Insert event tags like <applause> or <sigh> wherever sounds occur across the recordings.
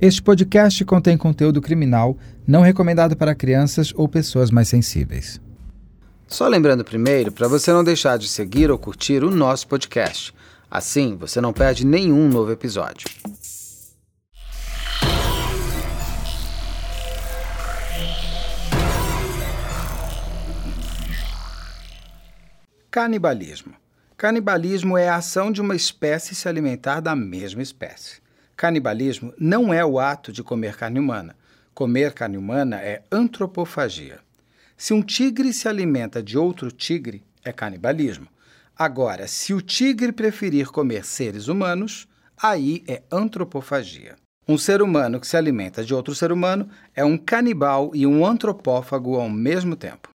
Este podcast contém conteúdo criminal não recomendado para crianças ou pessoas mais sensíveis. Só lembrando primeiro para você não deixar de seguir ou curtir o nosso podcast. Assim, você não perde nenhum novo episódio. Canibalismo. Canibalismo é a ação de uma espécie se alimentar da mesma espécie. Canibalismo não é o ato de comer carne humana. Comer carne humana é antropofagia. Se um tigre se alimenta de outro tigre, é canibalismo. Agora, se o tigre preferir comer seres humanos, aí é antropofagia. Um ser humano que se alimenta de outro ser humano é um canibal e um antropófago ao mesmo tempo.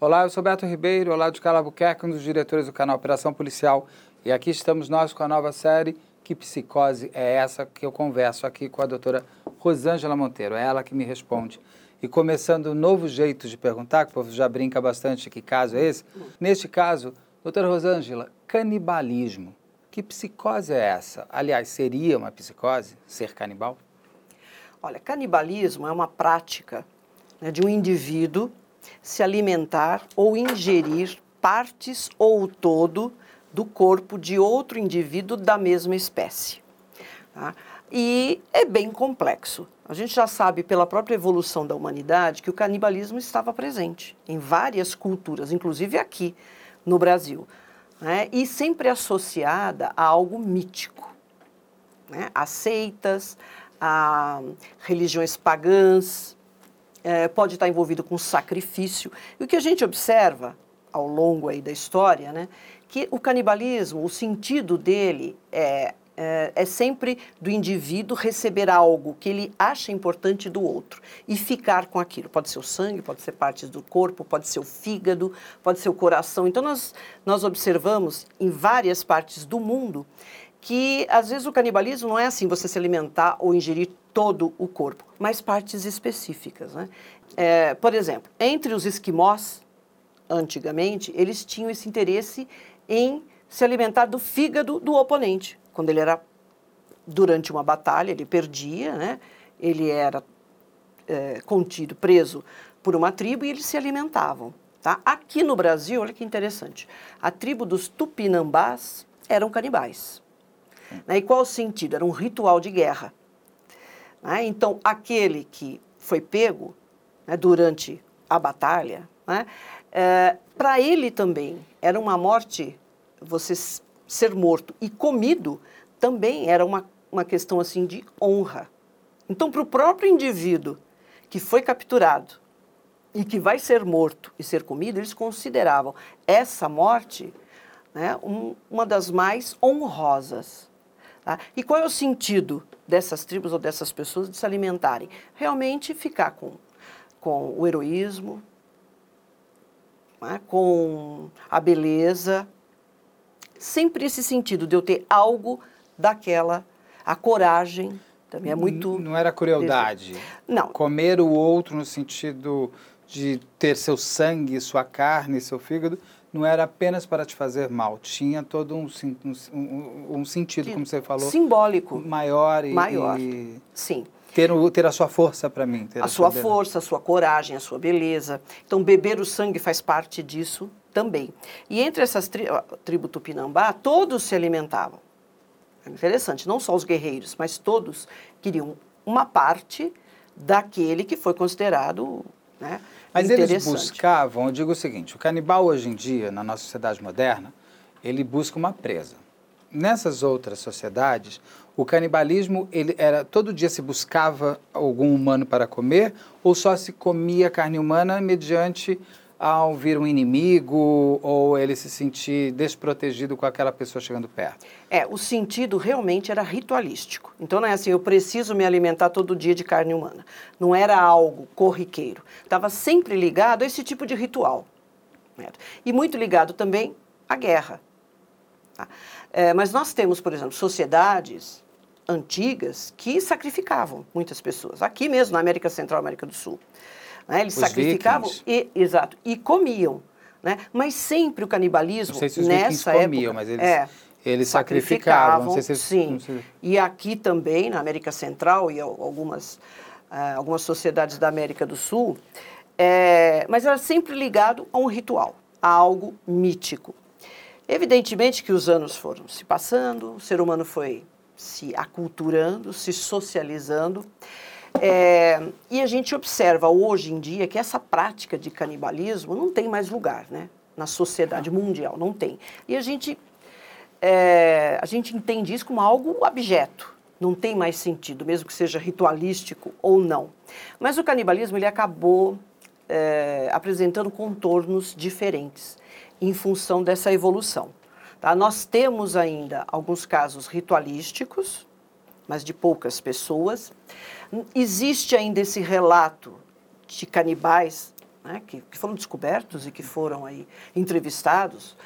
Olá, eu sou Beto Ribeiro, olá de Calabuquerque, um dos diretores do canal Operação Policial. E aqui estamos nós com a nova série Que Psicose é essa que eu converso aqui com a doutora Rosângela Monteiro. É ela que me responde. E começando um novo jeito de perguntar, que o povo já brinca bastante que caso é esse. Neste caso, doutora Rosângela, canibalismo. Que psicose é essa? Aliás, seria uma psicose ser canibal? Olha, canibalismo é uma prática né, de um indivíduo se alimentar ou ingerir partes ou o todo do corpo de outro indivíduo da mesma espécie. Tá? E é bem complexo. A gente já sabe pela própria evolução da humanidade que o canibalismo estava presente em várias culturas, inclusive aqui no Brasil, né? e sempre associada a algo mítico, né? a seitas, a religiões pagãs, é, pode estar envolvido com sacrifício. E o que a gente observa ao longo aí da história, né, que o canibalismo, o sentido dele é, é, é, sempre do indivíduo receber algo que ele acha importante do outro e ficar com aquilo. Pode ser o sangue, pode ser partes do corpo, pode ser o fígado, pode ser o coração. Então, nós, nós observamos em várias partes do mundo que às vezes o canibalismo não é assim você se alimentar ou ingerir todo o corpo, mas partes específicas. Né? É, por exemplo, entre os esquimós, antigamente, eles tinham esse interesse em se alimentar do fígado do oponente. Quando ele era, durante uma batalha, ele perdia, né? ele era é, contido, preso por uma tribo e eles se alimentavam. Tá? Aqui no Brasil, olha que interessante, a tribo dos tupinambás eram canibais. Né? E qual o sentido? Era um ritual de guerra. Né? Então, aquele que foi pego né, durante a batalha, né, é, para ele também era uma morte, você ser morto e comido também era uma, uma questão assim de honra. Então, para o próprio indivíduo que foi capturado e que vai ser morto e ser comido, eles consideravam essa morte né, um, uma das mais honrosas. Tá? E qual é o sentido dessas tribos ou dessas pessoas de se alimentarem? Realmente ficar com, com o heroísmo, né? com a beleza, sempre esse sentido de eu ter algo daquela, a coragem também é muito. Não era crueldade. Não. Comer o outro no sentido de ter seu sangue, sua carne, seu fígado, não era apenas para te fazer mal, tinha todo um, um, um sentido, como você falou. Simbólico. Maior e. Maior. E Sim. Ter, ter a sua força para mim. a, a sua, força, a sua coragem, a sua beleza. Então, beber o sangue faz parte disso também. E entre essas tri tribo Tupinambá, todos se alimentavam. É interessante, não só os guerreiros, mas todos queriam uma parte daquele que foi considerado né, mas eles buscavam, eu digo o seguinte, o canibal hoje em dia, na nossa sociedade moderna, ele busca uma presa. Nessas outras sociedades, o canibalismo, ele era todo dia se buscava algum humano para comer ou só se comia carne humana mediante ao vir um inimigo ou ele se sentir desprotegido com aquela pessoa chegando perto? É, o sentido realmente era ritualístico. Então não é assim, eu preciso me alimentar todo dia de carne humana. Não era algo corriqueiro. Estava sempre ligado a esse tipo de ritual. Né? E muito ligado também à guerra. Tá? É, mas nós temos, por exemplo, sociedades antigas que sacrificavam muitas pessoas. Aqui mesmo, na América Central, América do Sul. Né? Eles os sacrificavam e, exato, e comiam. Né? Mas sempre o canibalismo Não sei se os nessa época, comiam, mas eles, é, Eles sacrificavam, sacrificavam se- sim. não sei- E aqui também, na América Central e al- algumas, ah, algumas sociedades da América do Sul, é, mas era sempre ligado a um ritual, a algo mítico. Evidentemente que os anos foram se passando, o ser humano foi se aculturando, se socializando, é, e a gente observa hoje em dia que essa prática de canibalismo não tem mais lugar, né? Na sociedade mundial, não tem. E a gente é, a gente entende isso como algo abjeto. Não tem mais sentido, mesmo que seja ritualístico ou não. Mas o canibalismo ele acabou é, apresentando contornos diferentes em função dessa evolução. Tá? Nós temos ainda alguns casos ritualísticos, mas de poucas pessoas. Existe ainda esse relato de canibais né, que, que foram descobertos e que foram aí entrevistados,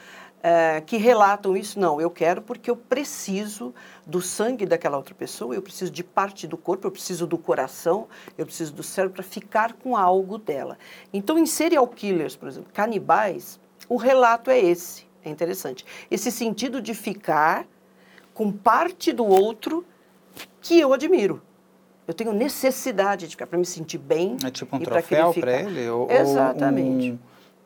eh, que relatam isso. Não, eu quero porque eu preciso do sangue daquela outra pessoa, eu preciso de parte do corpo, eu preciso do coração, eu preciso do cérebro para ficar com algo dela. Então, em serial killers, por exemplo, canibais, o relato é esse. É interessante. Esse sentido de ficar com parte do outro que eu admiro. Eu tenho necessidade de ficar para me sentir bem. É tipo um e troféu para ele? Ou, Exatamente.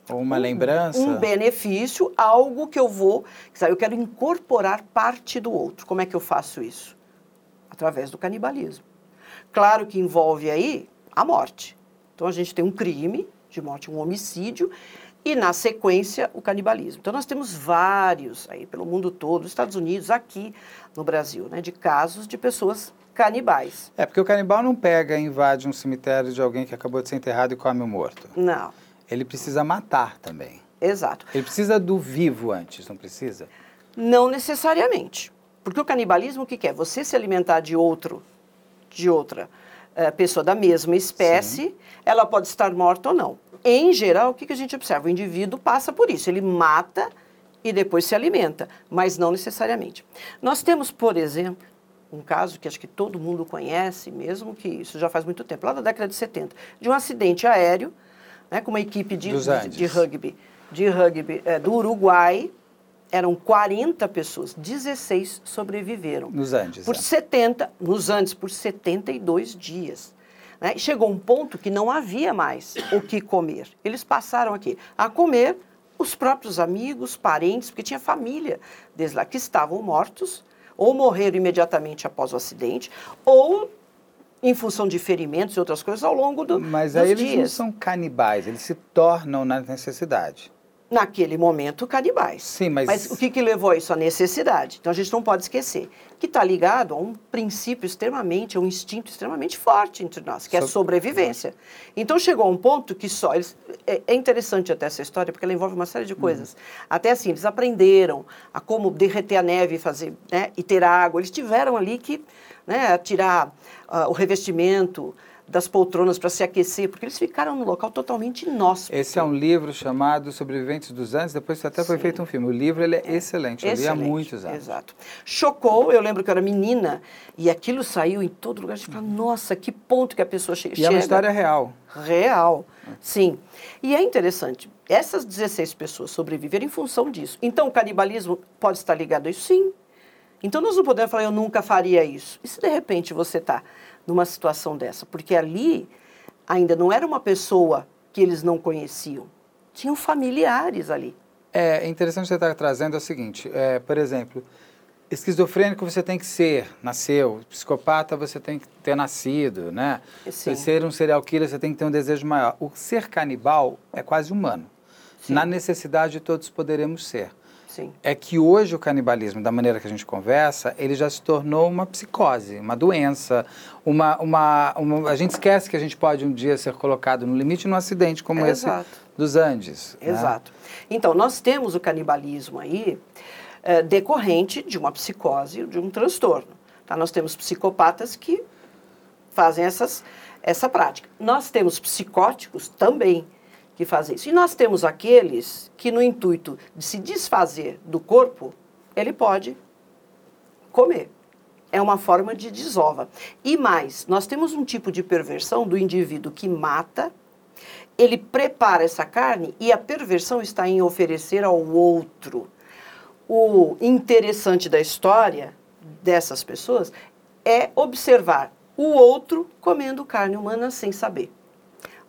Ou, um- ou uma lembrança? Um benefício, algo que eu vou. Sabe, eu quero incorporar parte do outro. Como é que eu faço isso? Através do canibalismo. Claro que envolve aí a morte. Então a gente tem um crime de morte, um homicídio, e na sequência o canibalismo. Então nós temos vários aí pelo mundo todo, nos Estados Unidos, aqui no Brasil, né, de casos de pessoas canibais. É, porque o canibal não pega e invade um cemitério de alguém que acabou de ser enterrado e come o morto. Não, Ele precisa matar também. exato. Ele precisa do vivo antes, não precisa? Não necessariamente. Porque o canibalismo o que que é? Você se alimentar de outro, de outra eh, pessoa da mesma espécie, ela pode estar morta ou não. Em geral, o que, que a gente observa? O indivíduo passa por isso, ele mata e depois se alimenta, mas não necessariamente. Nós temos, por exemplo, um caso que acho que todo mundo conhece, mesmo que isso já faz muito tempo, lá da década de 70, de um acidente aéreo, né, com uma equipe de, de, de rugby, de rugby eh, do Uruguai, eram 40 pessoas, 16 sobreviveram. Nos Andes. Por é. 70, nos Andes, por 72 dias. Né? Chegou um ponto que não havia mais o que comer. Eles passaram aqui a comer os próprios amigos, parentes, porque tinha família deles lá que estavam mortos, ou morreram imediatamente após o acidente, ou em função de ferimentos e outras coisas ao longo do, Mas dos aí eles não dias. são canibais, eles se tornam na necessidade. Naquele momento, canibais. Sim, mas- o que, que levou a isso? A necessidade. Então a gente não pode esquecer que está ligado a um princípio extremamente, a um instinto extremamente forte entre nós, que é a Sob- sobrevivência. Então chegou a um ponto que só. Eles, é, é interessante até essa história, porque ela envolve uma série de coisas. Até assim, eles aprenderam a como derreter a neve e fazer, né, e ter água. Eles tiveram ali que né, tirar ah, o revestimento das poltronas para se aquecer, porque eles ficaram num local totalmente inóspito. Esse é um livro chamado Sobreviventes dos Andes, depois até foi Sim. feito um filme. O livro ele é excelente, eu li há Excelente, muitos anos. Exato. Chocou, eu lembro que eu era menina e aquilo saiu em todo lugar. A gente fala, nossa, que ponto que a pessoa che E chega. é uma história real. Real, sim. E é interessante, essas 16 pessoas sobreviveram em função disso. Então, o canibalismo pode estar ligado a isso? Sim. Então, nós não podemos falar, eu nunca faria isso. E se de repente você está numa situação dessa? Porque ali ainda não era uma pessoa que eles não conheciam, tinham familiares ali. É interessante você estar trazendo é o seguinte, é, por exemplo, esquizofrênico você tem que ser, nasceu, psicopata você tem que ter nascido, né? Sim. Ser um serial killer você tem que ter um desejo maior. O ser canibal é quase humano. Sim. Na necessidade todos poderemos ser. Sim. É que hoje o canibalismo, da maneira que a gente conversa, ele já se tornou uma psicose, uma doença, uma, uma, uma- a gente esquece que a gente pode um dia ser colocado no limite num acidente como Exato. esse dos Andes. né? Exato. Então, nós temos o canibalismo aí eh, decorrente de uma psicose, de um transtorno. Tá? Nós temos psicopatas que fazem essas, essa prática. Nós temos psicóticos também que fazem isso. E nós temos aqueles que, no intuito de se desfazer do corpo, ele pode comer. É uma forma de desova. E mais, nós temos um tipo de perversão do indivíduo que mata, ele prepara essa carne e a perversão está em oferecer ao outro. o interessante da história dessas pessoas é observar o outro comendo carne humana sem saber.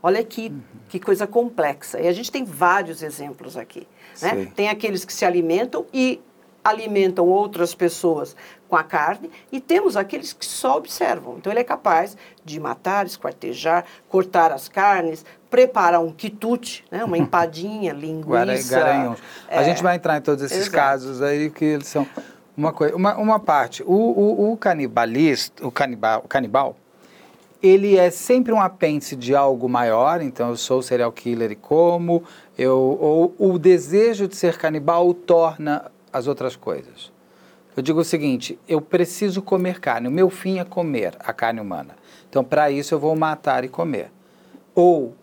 Olha que, uhum. que coisa complexa. E a gente tem vários exemplos aqui. Né? Tem aqueles que se alimentam e alimentam outras pessoas com a carne e temos aqueles que só observam. Então ele é capaz de matar, esquartejar, cortar as carnes, preparar um quitute, né, uma <laughs> empadinha, linguiça. Garanhões. É, a gente vai entrar em todos esses exato. casos aí que eles são uma coisa, uma, uma parte. O, o, o canibalista, o canibal, o canibal, ele é sempre um apêndice de algo maior. Então eu sou serial killer e como eu ou o desejo de ser canibal torna as outras coisas. Eu digo o seguinte: eu preciso comer carne, o meu fim é comer a carne humana. Então, para isso, eu vou matar e comer. Ou,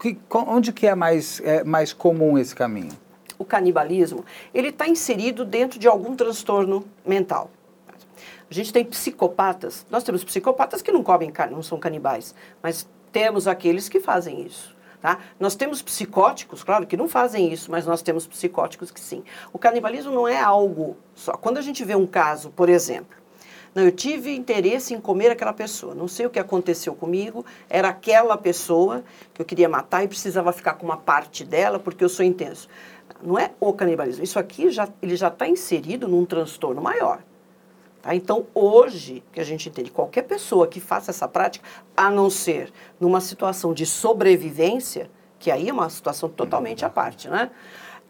que, onde que é mais, é mais comum esse caminho? O canibalismo, ele está inserido dentro de algum transtorno mental. A gente tem psicopatas, nós temos psicopatas que não comem carne, não são canibais, mas temos aqueles que fazem isso. Tá? Nós temos psicóticos, claro, que não fazem isso, mas nós temos psicóticos que sim. O canibalismo não é algo só. Quando a gente vê um caso, por exemplo, não, eu tive interesse em comer aquela pessoa, não sei o que aconteceu comigo, era aquela pessoa que eu queria matar e precisava ficar com uma parte dela porque eu sou intenso. Não é o canibalismo. Isso aqui já, ele já está inserido num transtorno maior. Tá? Então, hoje, que a gente entende, qualquer pessoa que faça essa prática, a não ser numa situação de sobrevivência, que aí é uma situação totalmente à parte, né?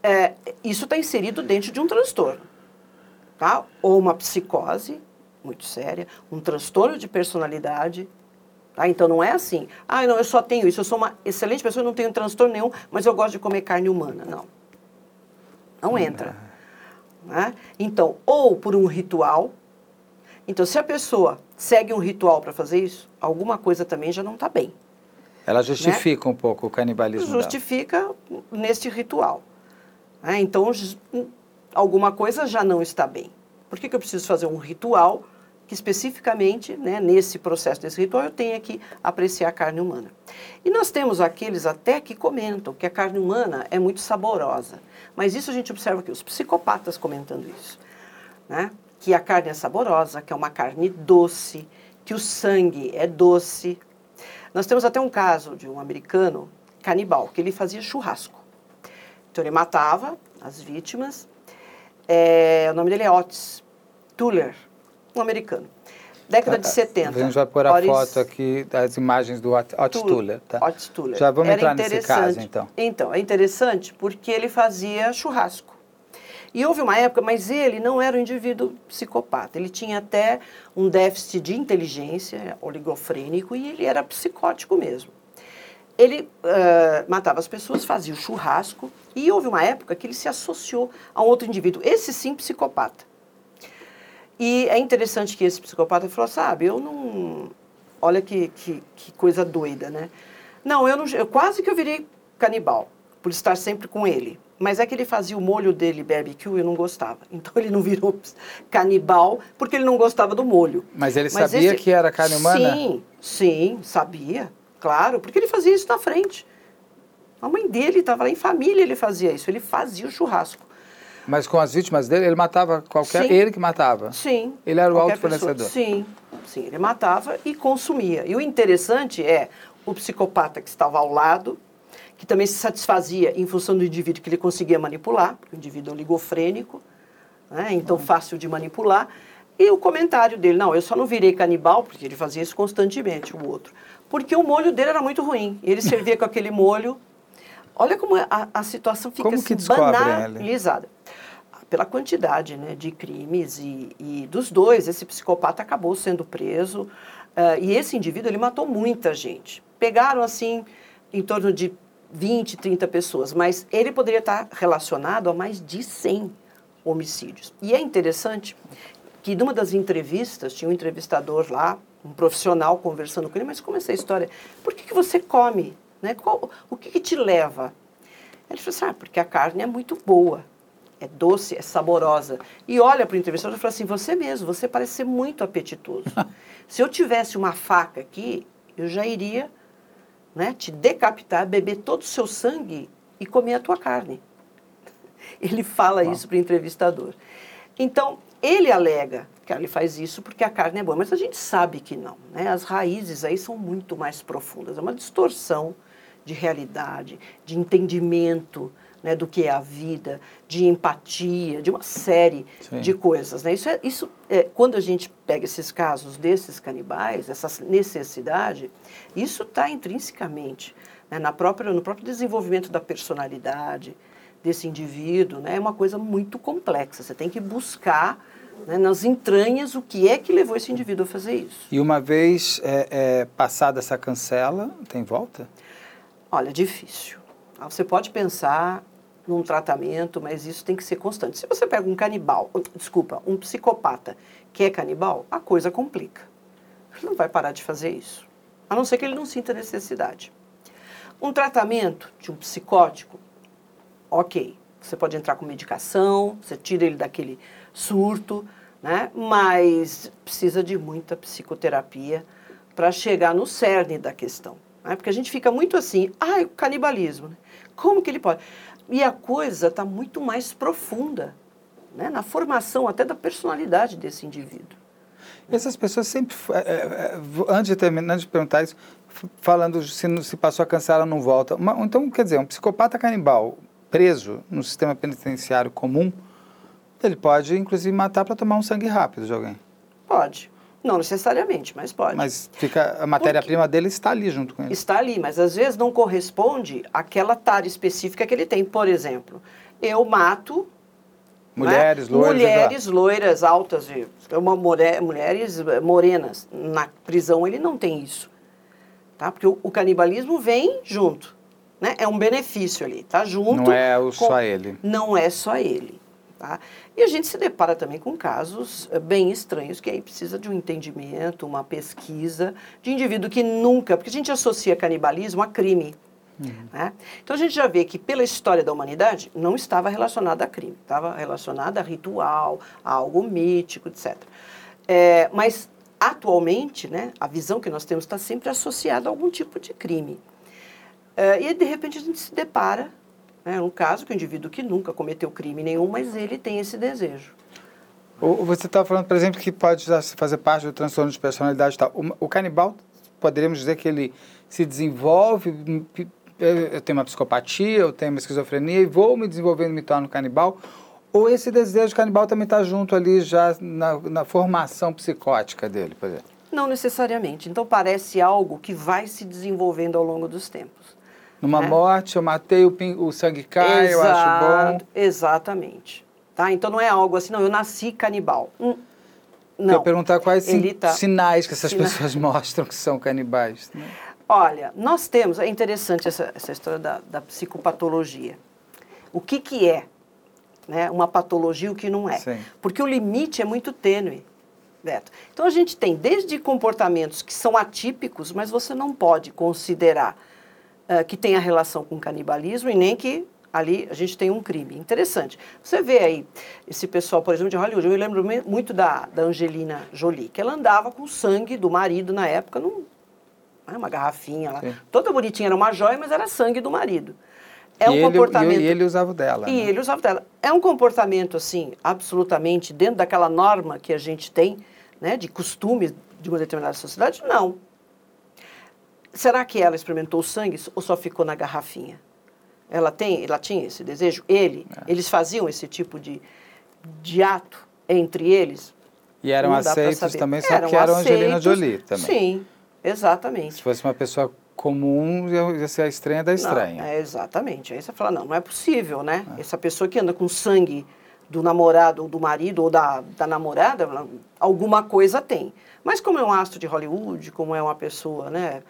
É, isso está inserido dentro de um transtorno, tá? Ou uma psicose muito séria, um transtorno de personalidade, tá? Então não é assim, ah, não, eu só tenho isso, eu sou uma excelente pessoa, não tenho transtorno nenhum, mas eu gosto de comer carne humana. Não, não entra. Né? Então, ou por um ritual, então, se a pessoa segue um ritual para fazer isso, alguma coisa também já não está bem. Ela justifica né? um pouco o canibalismo. Justifica dela. neste ritual. Né? Então, alguma coisa já não está bem. Por que, que eu preciso fazer um ritual que especificamente, né, nesse processo desse ritual, eu tenha que apreciar a carne humana? E nós temos aqueles até que comentam que a carne humana é muito saborosa. Mas isso a gente observa aqui, os psicopatas comentando isso. Né? Que a carne é saborosa, que é uma carne doce, que o sangue é doce. Nós temos até um caso de um americano canibal, que ele fazia churrasco. Então ele matava as vítimas. É, o nome dele é Otis Tuller, um americano. Década de 70. A gente vai pôr a Otis, foto aqui das imagens do Otis Tuller. Tá? Otis Tuller. Já vamos Era entrar nesse caso, então. Então, é interessante porque ele fazia churrasco. E houve uma época, mas ele não era um indivíduo psicopata. Ele tinha até um déficit de inteligência, oligofrênico, e ele era psicótico mesmo. Ele uh, matava as pessoas, fazia o churrasco, e houve uma época que ele se associou a um outro indivíduo, esse sim psicopata. E é interessante que esse psicopata falou: sabe, eu não. Olha que, que, que coisa doida, né? Não, eu, não, eu quase que eu virei canibal, por estar sempre com ele. Mas é que ele fazia o molho dele barbecue e eu não gostava. <laughs> Então ele não virou canibal porque ele não gostava do molho. Mas ele Mas sabia esse... que era carne humana? Sim, sim, sabia. Claro, porque ele fazia isso na frente. A mãe dele estava lá em família, ele fazia isso. Ele fazia o churrasco. Mas com as vítimas dele, ele matava qualquer. Sim. Ele que matava? Sim. Ele era o alto fornecedor? Sim, sim. Ele matava e consumia. E o interessante é o psicopata que estava ao lado que também se satisfazia em função do indivíduo que ele conseguia manipular, porque o indivíduo é oligofrênico, né, então fácil de manipular. E o comentário dele, não, eu só não virei canibal, porque ele fazia isso constantemente, o outro, porque o molho dele era muito ruim. Ele servia com aquele molho. Olha como a, a situação fica como que assim, banalizada. Pela quantidade né, de crimes e, e, dos dois, esse psicopata acabou sendo preso. Uh, e esse indivíduo, ele matou muita gente. Pegaram, assim, em torno de 20, 30 pessoas, mas ele poderia estar relacionado a mais de 100 homicídios. E é interessante que numa das entrevistas, tinha um entrevistador lá, um profissional conversando com ele, mas como é essa história? Por que, que você come? Né? Qual, o que, que te leva? Ele falou assim, ah, porque a carne é muito boa, é doce, é saborosa. E olha para o entrevistador e fala assim, você mesmo, você parece ser muito apetitoso. <laughs> Se eu tivesse uma faca aqui, eu já iria né, te decapitar, beber todo o seu sangue e comer a tua carne. <laughs> Ele fala isso para o entrevistador. Então, ele alega que ele faz isso porque a carne é boa, mas a gente sabe que não. Né? As raízes aí são muito mais profundas. É uma distorção de realidade, de entendimento né, do que é a vida, de empatia, de uma série Sim. de coisas. Né? Isso é, isso é, quando a gente pega esses casos desses canibais, essa necessidade, isso está intrinsecamente né, na própria, no próprio desenvolvimento da personalidade desse indivíduo. Né? É uma coisa muito complexa. Você tem que buscar né, nas entranhas o que é que levou esse indivíduo a fazer isso. E uma vez é, é, passada essa cancela, tem volta? Olha, difícil. Você pode pensar num tratamento, mas isso tem que ser constante. Se você pega um canibal, desculpa, um psicopata que é canibal, a coisa complica. Ele não vai parar de fazer isso, a não ser que ele não sinta necessidade. Um tratamento de um psicótico, ok, você pode entrar com medicação, você tira ele daquele surto, né? mas precisa de muita psicoterapia para chegar no cerne da questão. Né? Porque a gente fica muito assim, ah, o canibalismo, né? como que ele pode? E a coisa está muito mais profunda, né? na formação até da personalidade desse indivíduo. Essas pessoas sempre, é, é, é antes de terminar de perguntar isso, falando se, se passou a cancelar, não volta. Uma, então, quer dizer, um psicopata canibal preso no sistema penitenciário comum, ele pode, inclusive, matar para tomar um sangue rápido de alguém. Pode. Não necessariamente, mas pode. Mas fica a matéria-prima dele está ali junto com ele. Está ali, mas às vezes não corresponde àquela tara específica que ele tem. Por exemplo, eu mato mulheres né? loiras, mulheres loiras altas, uma mulher, mulheres morenas. Na prisão ele não tem isso, tá? Porque o, o canibalismo vem junto, né? É um benefício ali, tá junto. Não é o, com, só ele. Não é só ele. Tá? E a gente se depara também com casos eh, bem estranhos, que aí precisa de um entendimento, uma pesquisa de indivíduo que nunca. Porque a gente associa canibalismo a crime. Uhum. Né? Então a gente já vê que pela história da humanidade não estava relacionado a crime, estava relacionado a ritual, a algo mítico, etc. É, mas atualmente, né, a visão que nós temos está sempre associada a algum tipo de crime. É, e de repente a gente se depara é um caso que o indivíduo que nunca cometeu crime nenhum, mas ele tem esse desejo. Você está falando, por exemplo, que pode fazer parte do transtorno de personalidade e tal. O, o canibal, poderíamos dizer que ele se desenvolve, hum, eu tenho uma psicopatia, eu tenho uma esquizofrenia e vou me desenvolvendo, me torno canibal, ou esse desejo canibal também está junto ali já na, na, formação psicótica dele, por exemplo? Não necessariamente. Então parece algo que vai se desenvolvendo ao longo dos tempos. Numa né? morte, eu matei, o, o sangue cai, Exato, eu acho bom. Exatamente. Tá? Então não é algo assim, não, eu nasci canibal. Hum, não. Eu perguntar quais sin tá... sinais que essas Sina... pessoas <laughs> mostram que são canibais. Né? Olha, nós temos, é interessante essa, essa história da, da psicopatologia. O que, que é né, uma patologia e o que não é? Sim. Porque o limite é muito tênue. Beto. Então a gente tem desde comportamentos que são atípicos, mas você não pode considerar uh, que tenha relação com canibalismo e nem que ali a gente tem um crime. Interessante. Você vê aí esse pessoal, por exemplo, de Hollywood. Eu me lembro muito da, da Angelina Jolie, que ela andava com o sangue do marido na época, num, né, uma garrafinha lá. Sim. Toda bonitinha, era uma joia, mas era sangue do marido. É e um ele, comportamento. E ele usava dela. E né? ele usava dela. É um comportamento, assim, absolutamente dentro daquela norma que a gente tem, né, de costumes de uma determinada sociedade? Não. Será que ela experimentou o sangue ou só ficou na garrafinha? Ela tem, ela tinha esse desejo? Ele, é. eles faziam esse tipo de, de ato entre eles? E eram aceitos também, só eram que eram aceitos, Angelina Jolie também. Sim, exatamente. Se fosse uma pessoa comum, ia ser a estranha da estranha. Não, é, exatamente. Aí você fala, não, não é possível, né? É. Essa pessoa que anda com sangue do namorado ou do marido ou da, da namorada, alguma coisa tem. Mas como é um astro de Hollywood, como é uma pessoa, né?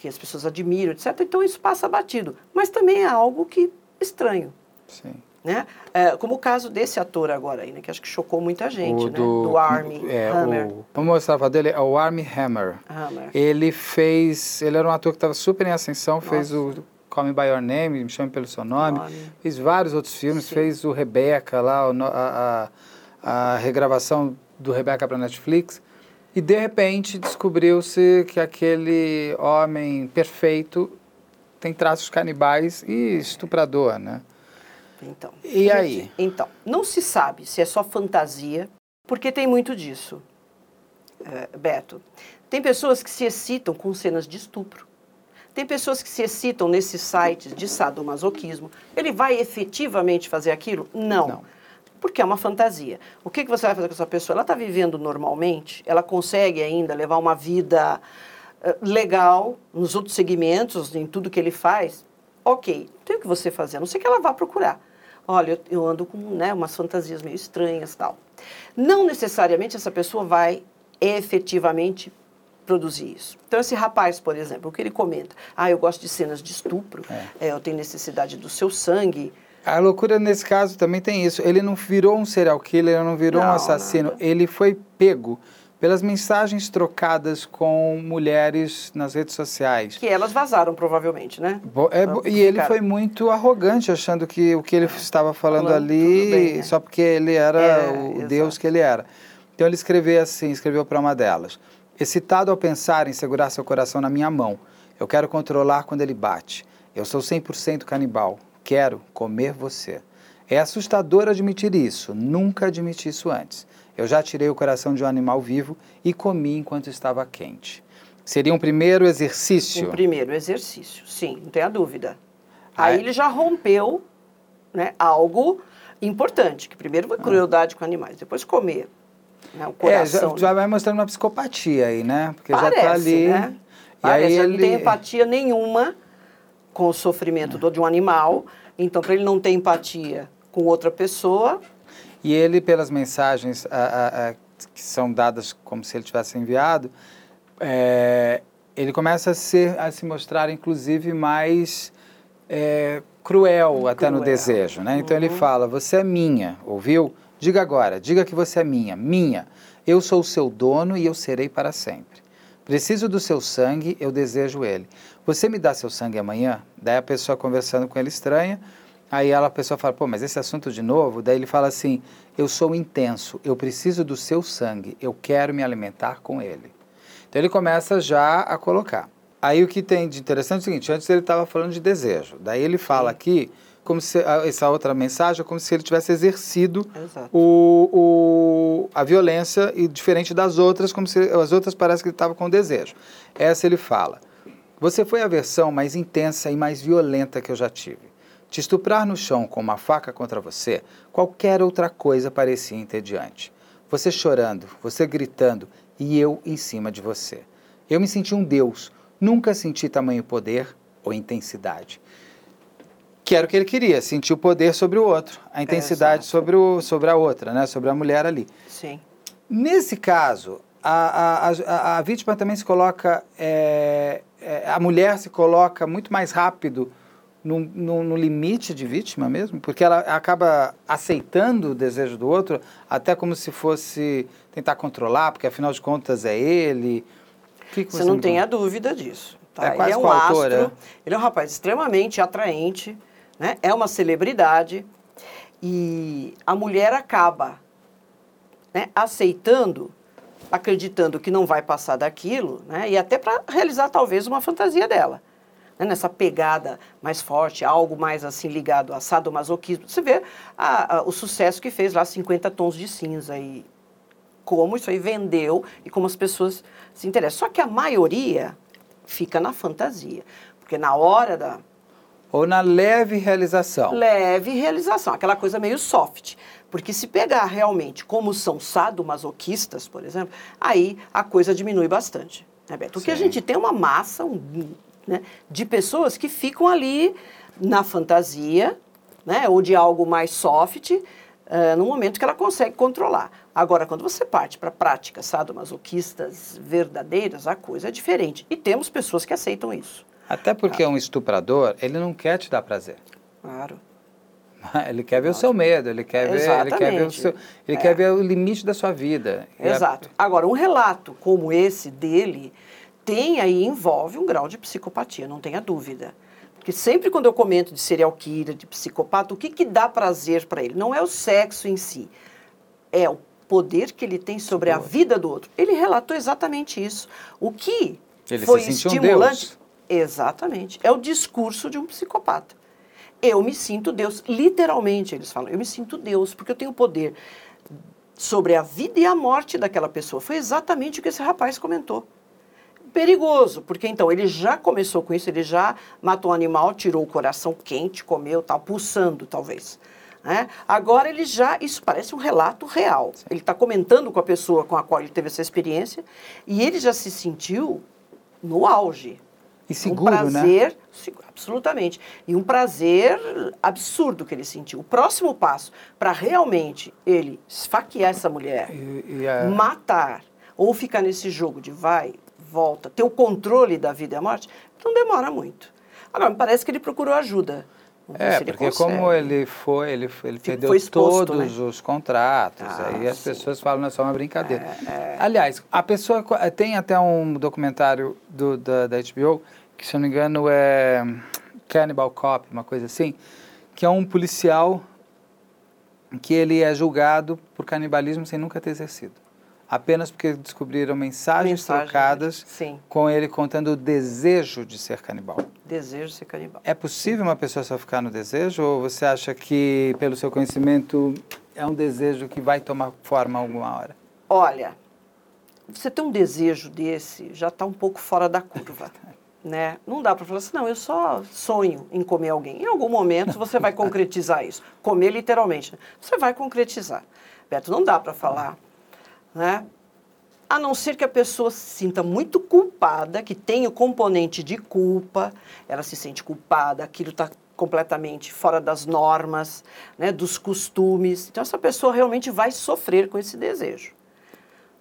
Que as pessoas admiram, etc. Então isso passa batido. Mas também é algo que estranho. Sim. Né? É, como o caso desse ator agora aí, né? Que acho que chocou muita gente, né? Do, do Army é, Hammer. O, vamos mostrar a dele, é o Army Hammer. Hammer. Ele fez, ele era um ator que estava super em ascensão, Nossa. fez o Call Me By Your Name, Me Chame Pelo Seu Nome, nome. fez vários outros filmes, Sim. fez o Rebecca lá, a, a, a regravação do Rebecca para Netflix. E de repente descobriu-se que aquele homem perfeito tem traços canibais e estuprador, né? Então. E aí? Então, não se sabe se é só fantasia, porque tem muito disso, é, Beto. Tem pessoas que se excitam com cenas de estupro. Tem pessoas que se excitam nesses sites de sadomasoquismo. Ele vai efetivamente fazer aquilo? Não. Não. Porque é uma fantasia. O que, que você vai fazer com essa pessoa? Ela está vivendo normalmente? Ela consegue ainda levar uma vida uh, legal nos outros segmentos, em tudo que ele faz? Ok, tem o que você fazer, a não ser que ela vá procurar. Olha, eu, eu ando com né, umas fantasias meio estranhas tal. Não necessariamente essa pessoa vai efetivamente produzir isso. Então, esse rapaz, por exemplo, o que ele comenta? Ah, eu gosto de cenas de estupro, é. É, eu tenho necessidade do seu sangue. A loucura nesse caso também tem isso. Ele não virou um serial killer, ele não virou não, um assassino. Ele foi pego pelas mensagens trocadas com mulheres nas redes sociais. Que elas vazaram, provavelmente, né? Bo é, e ele foi muito arrogante, achando que o que ele é. estava falando, falando ali, bem, né? só porque ele era é, o exato. Deus que ele era. Então ele escreveu assim, escreveu para uma delas. Excitado ao pensar em segurar seu coração na minha mão, eu quero controlar quando ele bate. Eu sou 100% canibal. Quero comer você. É assustador admitir isso. Nunca admiti isso antes. Eu já tirei o coração de um animal vivo e comi enquanto estava quente. Seria um primeiro exercício? Um primeiro exercício, sim, não tenha dúvida. Aí ele já rompeu né, algo importante, que primeiro foi crueldade com animais, depois comer. Né, o coração, é, já, já vai mostrando uma psicopatia aí, né? Porque Parece, já está ali. Né? E Parece, aí ele não tem empatia nenhuma com o sofrimento é. de um animal. Então, para ele não ter empatia com outra pessoa. E ele, pelas mensagens a, a, a, que são dadas como se ele tivesse enviado, é, ele começa a, ser, a se mostrar, inclusive, mais é, cruel, cruel, até no desejo. Né? Então, uhum. ele fala: Você é minha, ouviu? Diga agora, diga que você é minha, minha. Eu sou o seu dono e eu serei para sempre. Preciso do seu sangue, eu desejo ele. Você me dá seu sangue amanhã? Daí a pessoa conversando com ele estranha, aí ela, a pessoa fala, pô, mas esse assunto de novo? Daí ele fala assim, eu sou intenso, eu preciso do seu sangue, eu quero me alimentar com ele. Então ele começa já a colocar. Aí o que tem de interessante é o seguinte, antes ele estava falando de desejo, daí ele fala aqui como se essa outra mensagem é como se ele tivesse exercido o, o, a violência e diferente das outras, como se as outras parece que ele estava com desejo. Essa ele fala: Você foi a versão mais intensa e mais violenta que eu já tive. Te estuprar no chão com uma faca contra você, qualquer outra coisa parecia entediante. Você chorando, você gritando e eu em cima de você. Eu me senti um deus, nunca senti tamanho poder ou intensidade que era o que ele queria, sentir o poder sobre o outro, a intensidade sobre, o, sobre a outra, né? sobre a mulher ali. Sim. Nesse caso, a, a, a, a vítima também se coloca, é, é, a mulher se coloca muito mais rápido no, no, no, limite de vítima mesmo, porque ela acaba aceitando o desejo do outro, até como se fosse tentar controlar, porque afinal de contas é ele. Que que você, você não tem a dúvida disso. Tá? É quase ele é um astro, ele é um rapaz extremamente atraente, né? é uma celebridade e a mulher acaba né, aceitando, acreditando que não vai passar daquilo, né, e até para realizar talvez uma fantasia dela. Né, nessa pegada mais forte, algo mais assim ligado a sadomasoquismo. Você vê a, a, o sucesso que fez lá 50 tons de cinza e como isso aí vendeu e como as pessoas se interessam. Só que a maioria fica na fantasia. Porque na hora da, ou na leve realização? Leve realização, aquela coisa meio soft. Porque se pegar realmente como são sadomasoquistas, por exemplo, aí a coisa diminui bastante. Né, Beto? Porque Sim. a gente tem uma massa um, né, de pessoas que ficam ali na fantasia, né, ou de algo mais soft, uh, no momento que ela consegue controlar. Agora, quando você parte para práticas sadomasoquistas verdadeiras, a coisa é diferente. E temos pessoas que aceitam isso. Até porque um estuprador, ele não quer te dar prazer. Claro. <laughs> Ele quer ver o seu medo, ele quer ver, ele quer ver o seu, ele é. quer ver o limite da sua vida. Exato. Agora, um relato como esse dele tem aí envolve um grau de psicopatia, não tenha dúvida. Porque sempre quando eu comento de serial killer, de psicopata, o que que dá prazer para ele? Não é o sexo em si, é o poder que ele tem sobre a vida do outro. Ele relatou exatamente isso. O que ele foi estimulante? Um Exatamente. É o discurso de um psicopata. eu me sinto Deus. Literalmente, eles falam, eu me sinto Deus, porque eu tenho poder sobre a vida e a morte daquela pessoa. Foi exatamente o que esse rapaz comentou. Perigoso, porque então ele já começou com isso, ele já matou um animal, tirou o coração quente, comeu, tal, pulsando talvez. Né? Agora ele já, isso parece um relato real. Ele está comentando com a pessoa com a qual ele teve essa experiência e ele já se sentiu no auge. E seguro, um prazer, né? absolutamente. E um prazer absurdo que ele sentiu. O próximo passo para realmente ele esfaquear essa mulher, e, e a... matar, ou ficar nesse jogo de vai, volta, ter o controle da vida e a morte, não demora muito. Agora, me parece que ele procurou ajuda. É, porque consegue. como ele foi, ele, ele perdeu exposto, todos né? os contratos, ah, aí as sim. pessoas falam, não é só uma brincadeira. É, é. Aliás, a pessoa, tem até um documentário do, da, da HBO que se não me engano é Cannibal Cop, uma coisa assim, que é um policial que ele é julgado por canibalismo sem nunca ter exercido. Apenas porque descobriram mensagens, mensagens trocadas sim. com ele contando o desejo de ser canibal. Desejo de ser canibal. É possível uma pessoa só ficar no desejo ou você acha que, pelo seu conhecimento, é um desejo que vai tomar forma alguma hora? Olha, você ter um desejo desse já está um pouco fora da curva. <laughs> Né? Não dá para falar assim, não, eu só sonho em comer alguém. Em algum momento você vai concretizar isso. Comer literalmente. Né? Você vai concretizar. Beto, não dá para falar. Né? A não ser que a pessoa se sinta muito culpada, que tenha o componente de culpa, ela se sente culpada, aquilo está completamente fora das normas, né, dos costumes. Então, essa pessoa realmente vai sofrer com esse desejo.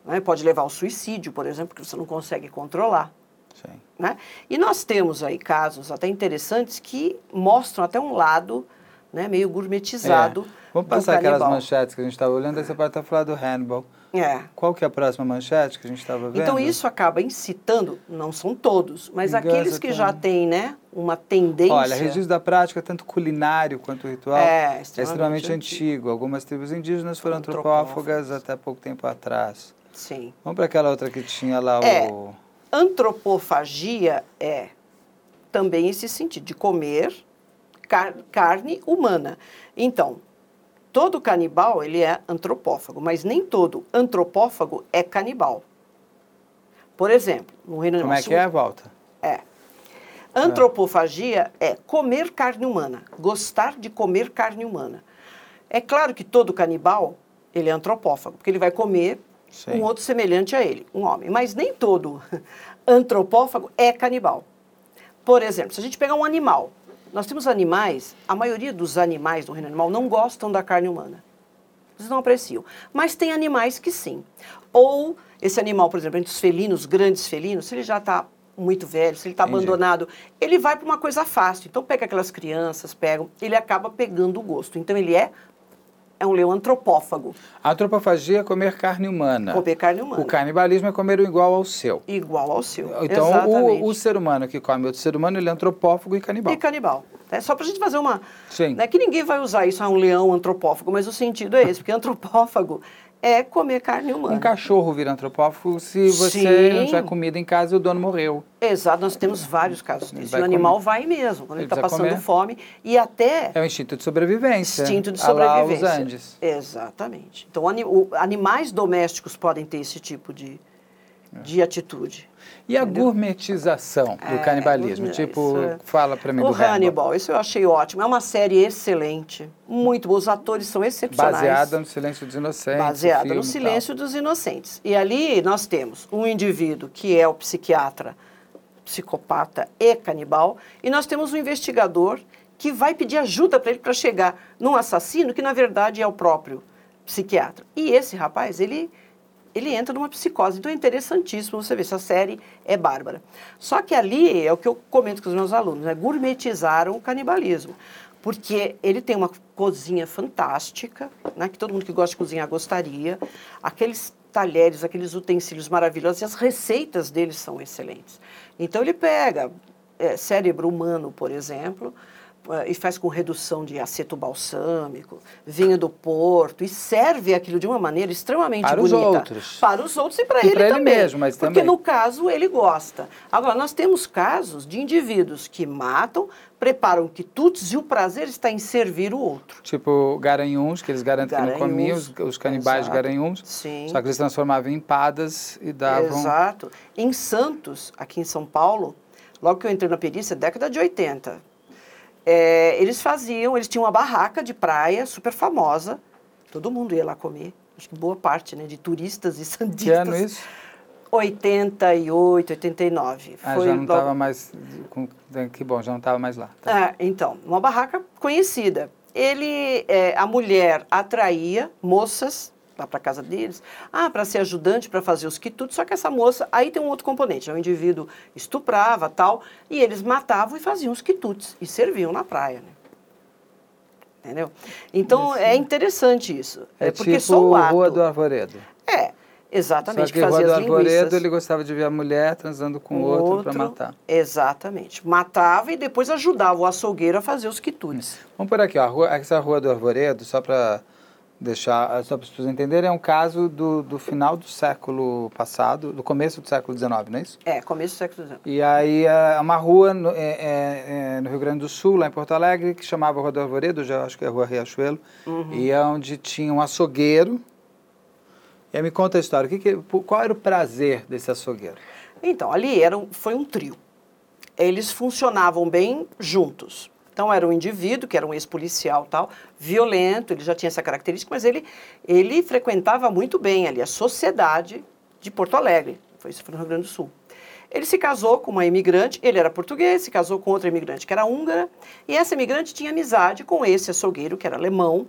Né? Pode levar ao suicídio, por exemplo, que você não consegue controlar. Sim. Né? E nós temos aí casos até interessantes que mostram até um lado né, meio gourmetizado. É. Vamos passar aquelas manchetes que a gente estava olhando, aí você pode estar falando do Hannibal. É. Qual que é a próxima manchete que a gente estava vendo? Então isso acaba incitando, não são todos, mas aqueles que já têm né, uma tendência... Olha, registro da prática, tanto culinário quanto ritual, é extremamente, é extremamente antigo. antigo. Algumas tribos indígenas foram antropófagas até pouco tempo atrás. Sim. Vamos para aquela outra que tinha lá é. o... Antropofagia é também esse sentido de comer car carne humana. Então, todo canibal ele é antropófago, mas nem todo antropófago é canibal. Por exemplo, no Reino Como é que é a volta? É. Antropofagia é comer carne humana, gostar de comer carne humana. É claro que todo canibal ele é antropófago, porque ele vai comer Sim. um outro semelhante a ele, um homem. Mas nem todo <laughs> antropófago é canibal. Por exemplo, se a gente pegar um animal, nós temos animais, a maioria dos animais do reino animal não gostam da carne humana. Eles não apreciam. Mas tem animais que sim. Ou esse animal, por exemplo, entre os felinos, grandes felinos, se ele já está muito velho, se ele está abandonado, ele vai para uma coisa fácil. Então pega aquelas crianças, pegam, ele acaba pegando o gosto. Então ele é é um leão antropófago. A antropofagia é comer carne humana. Comer carne humana. O canibalismo é comer o igual ao seu. Igual ao seu. Então, o, o, ser humano que come outro ser humano, ele é antropófago e canibal. E canibal. É só para a gente fazer uma. Sim. Não é que ninguém vai usar isso, ah, um leão antropófago, mas o sentido é esse, porque antropófago é comer carne humana. Um cachorro vira antropófago se você Sim. não tiver comida em casa e o dono morreu. Exato, nós temos vários casos disso. O animal comer. vai mesmo, quando ele está passando comer. fome e até... É o instinto de sobrevivência. Instinto de sobrevivência. Lá os Andes. Exatamente. Então, animais domésticos podem ter esse tipo de, de atitude. E a Entendeu? gourmetização do é, canibalismo? Tipo, é... fala para mim o do Hannibal. Hannibal. Isso eu achei ótimo. É uma série excelente, muito boa. Os atores são excepcionais. Baseada no Silêncio dos Inocentes. Baseada no Silêncio dos Inocentes. E ali nós temos um indivíduo que é o psiquiatra, psicopata e canibal, e nós temos um investigador que vai pedir ajuda para ele para chegar num assassino que na verdade é o próprio psiquiatra. E esse rapaz, ele ele entra numa psicose. Então é interessantíssimo você ver, essa série é bárbara. Só que ali é o que eu comento com os meus alunos, né? gourmetizaram o canibalismo. Porque ele tem uma cozinha fantástica, né? que todo mundo que gosta de cozinhar gostaria. Aqueles talheres, aqueles utensílios maravilhosos, e as receitas deles são excelentes. Então ele pega é, cérebro humano, por exemplo, e faz com redução de aceto balsâmico, vinho do Porto, e serve aquilo de uma maneira extremamente para bonita. Para os outros. Para os outros e para ele, ele também. mesmo, mas Porque também. no caso ele gosta. Agora, nós temos casos de indivíduos que matam, preparam quitutes e o prazer está em servir o outro. Tipo garanhuns, que eles garantem que não comiam, os, os canibais exato. garanhuns. Sim. Só que eles transformavam em empadas e davam... Exato. Em Santos, aqui em São Paulo, logo que eu entrei na perícia, década de 80, é, eles faziam, eles tinham uma barraca de praia super famosa, todo mundo ia lá comer, acho que boa parte né, de turistas e <laughs> sandistas. Que ano isso? 88, 89. Ah, Foi já não estava logo... mais... Com, que bom, já não estava mais lá. Tá. Ah, então, uma barraca conhecida. Ele, é, a mulher atraía moças para casa deles, ah, para ser ajudante, para fazer os quitutes, só que essa moça, aí tem um outro componente, o indivíduo estuprava tal, e eles matavam e faziam os quitutes, e serviam na praia, né? Entendeu? Então, é interessante isso. É, é porque tipo só o ato... Rua do Arvoredo. É, exatamente, Só que, fazia Rua do Arvoredo, ele gostava de ver a mulher transando com o outro para matar. Exatamente. Matava e depois ajudava o açougueiro a fazer os quitutes. Vamos por aqui, ó, a essa Rua do Arvoredo, só para deixar, só para as pessoas entenderem, é um caso do, do final do século passado, do começo do século XIX, não é isso? É, começo do século XIX. E aí é uma rua no, é, é, é, no Rio Grande do Sul, lá em Porto Alegre, que chamava Rua do Arvoredo, já acho que é a Rua Riachuelo, Uhum. e é onde tinha um açougueiro. E aí me conta a história, o que que, qual era o prazer desse açougueiro? Então, ali era um, foi um trio. Eles funcionavam bem juntos. Então, era um indivíduo, que era um ex-policial tal, violento, ele já tinha essa característica, mas ele, ele frequentava muito bem ali a sociedade de Porto Alegre. Foi isso foi no Rio Grande do Sul. Ele se casou com uma imigrante, ele era português, se casou com outra imigrante que era húngara, e essa imigrante tinha amizade com esse açougueiro, que era alemão.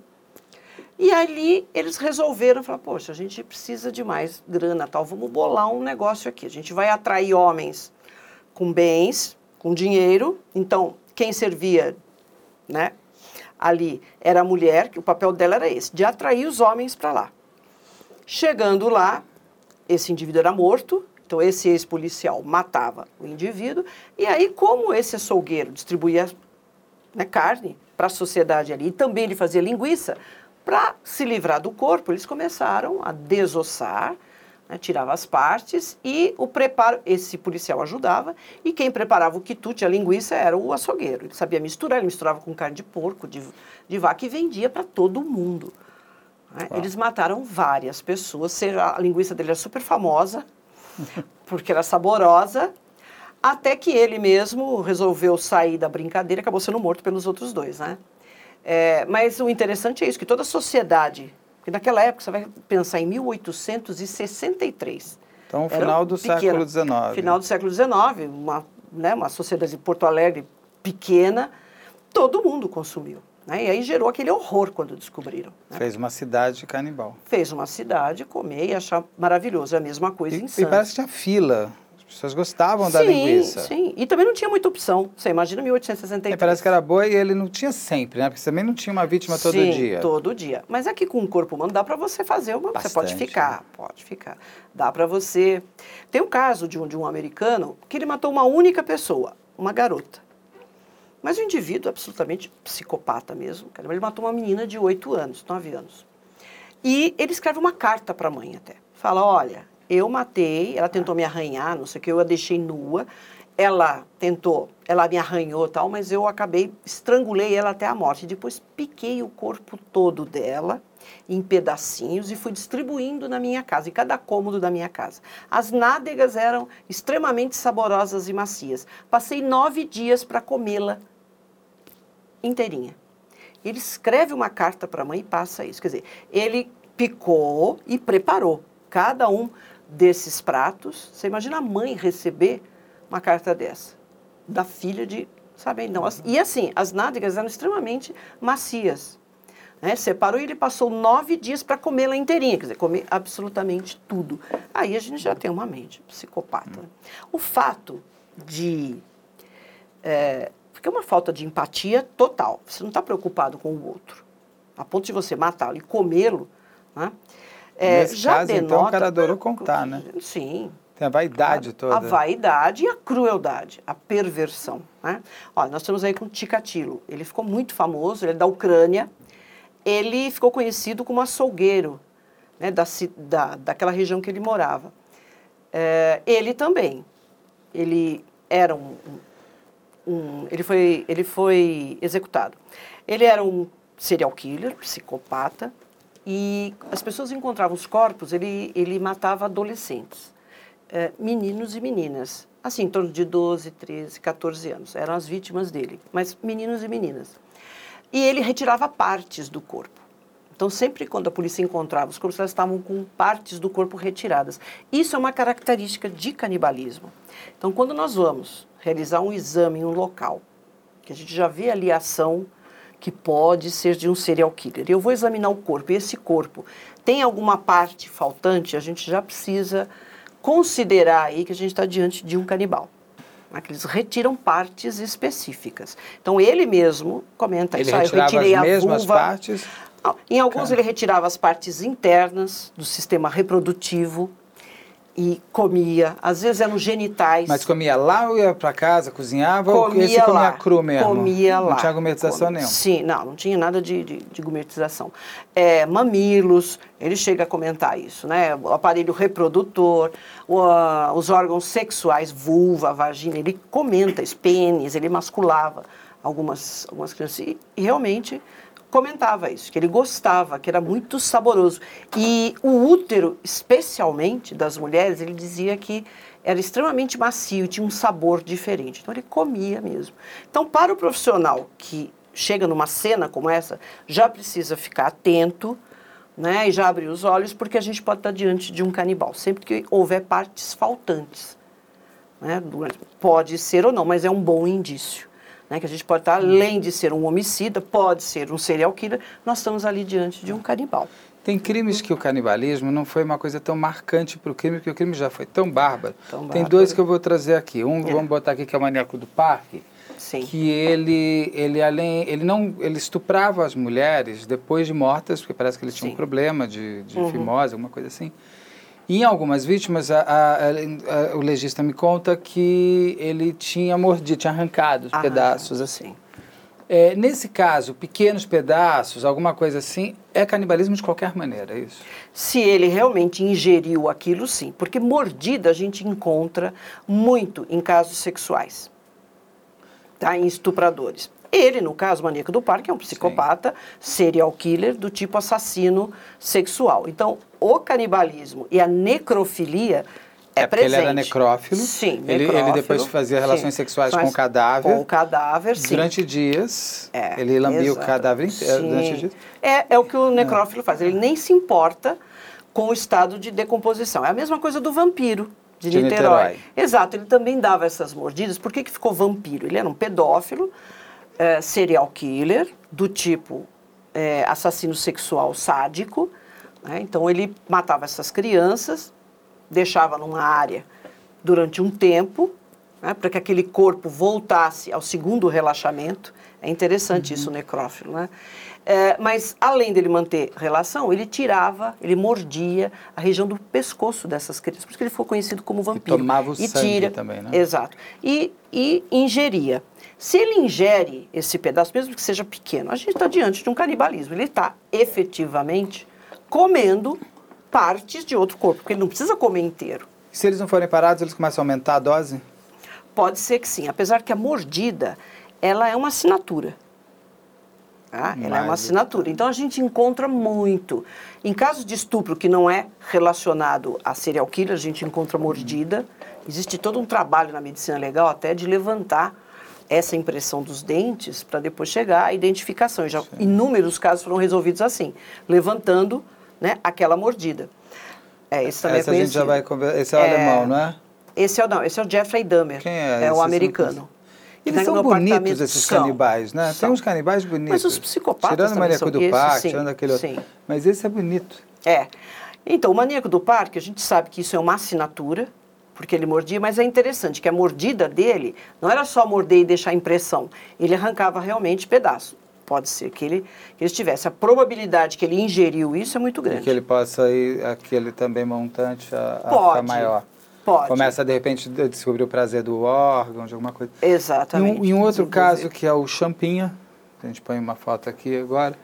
E ali eles resolveram, falar, poxa, a gente precisa de mais grana, tal, vamos bolar um negócio aqui. A gente vai atrair homens com bens, com dinheiro. Então, quem servia, né, ali era a mulher, que o papel dela era esse, de atrair os homens para lá. Chegando lá, esse indivíduo era morto, então esse ex-policial matava o indivíduo, e aí como esse açougueiro distribuía né, carne para a sociedade ali, e também ele fazia linguiça, para se livrar do corpo, eles começaram a desossar, né, tirava as partes e o preparo, esse policial ajudava, e quem preparava o quitute, a linguiça, era o açougueiro. Ele sabia misturar, ele misturava com carne de porco, de, de vaca e vendia para todo mundo. Né? Eles mataram várias pessoas, seja, a linguiça dele era super famosa, <laughs> porque era saborosa, até que ele mesmo resolveu sair da brincadeira e acabou sendo morto pelos outros dois, né? É, mas o interessante é isso, que toda a sociedade, naquela época você vai pensar em 1863. Então, final do pequena, século XIX. Final do século XIX, uma, né, uma sociedade de Porto Alegre pequena, todo mundo consumiu. Né? E aí gerou aquele horror quando descobriram. Né? Fez uma cidade canibal. Fez uma cidade, comer e achar maravilhoso. É a mesma coisa E, em e Santos. parece que tinha fila. As pessoas gostavam da sim, linguiça. Sim, e também não tinha muita opção. Você imagina E 1863. parece que era boa e ele não tinha sempre, né? Porque também não tinha uma vítima todo Sim, dia. todo dia. Mas aqui com o corpo humano dá para você fazer uma... você pode Bastante, ficar, né? pode ficar. Dá para você... Tem um caso de um, de um americano que ele matou uma única pessoa, uma garota. Mas o indivíduo é absolutamente psicopata mesmo. Ele matou uma menina de 8 anos, 9 anos. E ele escreve uma carta para a mãe até. Fala, olha, eu matei, ela tentou me arranhar, não sei o que, eu a deixei nua. Ela tentou, ela me arranhou tal, mas eu acabei, estrangulei ela até a morte. Depois piquei o corpo todo dela em pedacinhos e fui distribuindo na minha casa, em cada cômodo da minha casa. As nádegas eram extremamente saborosas e macias. Passei nove dias para comê-la inteirinha. Ele escreve uma carta para a mãe e passa isso. Quer dizer, ele picou e preparou cada um desses pratos. Você imagina a mãe receber uma carta dessa, da filha de. Sabe? Não, e assim, as nádegas eram extremamente macias. Né? Separou e ele passou nove dias para comê-la inteirinha, quer dizer, comer absolutamente tudo. Aí a gente já tem uma mente psicopata. O fato de é, porque é uma falta de empatia total. Você não está preocupado com o outro. A ponto de você matá-lo e comê-lo, né? É, Nesse caso, então, o cara adorou contar, né? Sim. Tem a vaidade toda. A vaidade e a crueldade, a perversão. Né? Olha, nós estamos aí com Ticatilo. Ele ficou muito famoso, ele é da Ucrânia. Ele ficou conhecido como açougueiro né, da, da, daquela região que ele morava. É, ele também. Ele era um, um, ele, foi, ele foi executado. Ele era um serial killer, psicopata, e as pessoas encontravam os corpos, ele, ele matava adolescentes, é, meninos e meninas, assim, em torno de 12, 13, 14 anos, eram as vítimas dele, mas meninos e meninas. E ele retirava partes do corpo. Então, sempre quando a polícia encontrava os corpos, elas estavam com partes do corpo retiradas. Isso é uma característica de canibalismo. Então, quando nós vamos realizar um exame em um local, que a gente já vê ali a ação que pode ser de um serial killer, eu vou examinar o corpo, e esse corpo tem alguma parte faltante, a gente já precisa considerar aí que a gente está diante de um canibal. Né, que eles retiram partes específicas. Então ele mesmo comenta ele isso. Ah, eu retirei as mesmas vulva, partes. em alguns ele retirava as partes internas do sistema reprodutivo e comia. Às vezes eram genitais. Mas comia lá ou ia para casa, cozinhava comia ou esse comia lá, cru mesmo? Comia não lá. tinha gometização Come- nenhuma? Sim, não, não tinha nada de, de, de gometização. É, mamilos, ele chega a comentar isso, né? O aparelho reprodutor, o, ah, os órgãos sexuais, vulva, vagina, ele comenta, pênis, ele masculava algumas, algumas crianças. E, e realmente comentava isso, que ele gostava, que era muito saboroso. E o útero, especialmente das mulheres, ele dizia que era extremamente macio, tinha um sabor diferente. Então ele comia mesmo. Então, para o profissional que chega numa cena como essa, já precisa ficar atento, né, e já abrir os olhos, porque a gente pode estar diante de um canibal, sempre que houver partes faltantes. Né, pode ser ou não, mas é um bom indício. Né, que a gente pode estar, além de ser um homicida, pode ser um serial killer, nós estamos ali diante de um canibal. Tem crimes que o canibalismo não foi uma coisa tão marcante para o crime, porque o crime já foi tão bárbaro. Tão Tem bárbaro. dois que eu vou trazer aqui. Um, É. vamos botar aqui, que é o maníaco do parque, Sim. que ele, ele além, ele não, ele estuprava as mulheres depois de mortas, porque parece que ele tinha Sim. um problema de, de Uhum. fimose, alguma coisa assim. Em algumas vítimas, a- a- a- o legista me conta que ele tinha mordido, tinha arrancado os Ah, pedaços assim. sim. É, nesse caso, pequenos pedaços, alguma coisa assim, é canibalismo de qualquer maneira, é isso? Se ele realmente ingeriu aquilo, sim. Porque mordida a gente encontra muito em casos sexuais, tá? em estupradores. Ele, no caso, maníaco do parque, é um psicopata, serial killer do tipo assassino sexual. Então, o canibalismo e a necrofilia é, É porque ele presente. era necrófilo. Sim, Ele- ele necrófilo. depois fazia relações Sim. sexuais com o cadáver. Com o cadáver, sim. Durante dias, É, ele lambia o exato. cadáver inteiro Sim. durante dias. É, é o que o necrófilo faz. Ele nem se importa com o estado de decomposição. É a mesma coisa do vampiro de, De Niterói. Niterói. Exato, ele também dava essas mordidas. Por que, que ficou vampiro? Ele era um pedófilo, é, serial killer, do tipo é, assassino sexual sádico. Né? Então ele matava essas crianças, deixava numa área durante um tempo, né, para que aquele corpo voltasse ao segundo relaxamento. É interessante isso, o necrófilo. Né? É, mas, além dele manter relação, ele tirava, ele mordia a região do pescoço dessas crianças, por isso que ele foi conhecido como vampiro. tomava o e sangue tira, também, né? Exato. E, e ingeria. Se ele ingere esse pedaço, mesmo que seja pequeno, a gente está diante de um canibalismo. Ele está efetivamente comendo partes de outro corpo, porque ele não precisa comer inteiro. Se eles não forem parados, eles começam a aumentar a dose? Pode ser que sim, apesar que a mordida, ela é uma assinatura. Tá? Ela é uma assinatura. Então a gente encontra muito. Em casos de estupro que não é relacionado a serial killer, a gente encontra mordida. Existe todo um trabalho na medicina legal até de levantar essa impressão dos dentes para depois chegar à identificação. E já inúmeros casos foram resolvidos assim, levantando né, aquela mordida. É, esse também Essa é a gente já vai. Esse é o É, alemão, não é? Esse é o não, esse é o Jeffrey Dahmer. Quem é É o americano. Eles Na- são bonitos, esses são, canibais, né? Tem são. uns canibais bonitos. Mas os psicopatas Tirando o maníaco são. do parque, tirando aquele outro. sim. Mas esse é bonito. É. Então, o maníaco do parque, a gente sabe que isso é uma assinatura, porque ele mordia, mas é interessante que a mordida dele não era só morder e deixar impressão. Ele arrancava realmente pedaço. Pode ser que ele, que ele tivesse. A probabilidade que ele ingeriu isso é muito E grande. que ele possa ir, aquele também montante, a, a Pode. maior. Pode. Começa, de repente, a descobrir o prazer do órgão, de alguma coisa. Exatamente. E um, e outro caso, que é o Champinha, a gente põe uma foto aqui agora,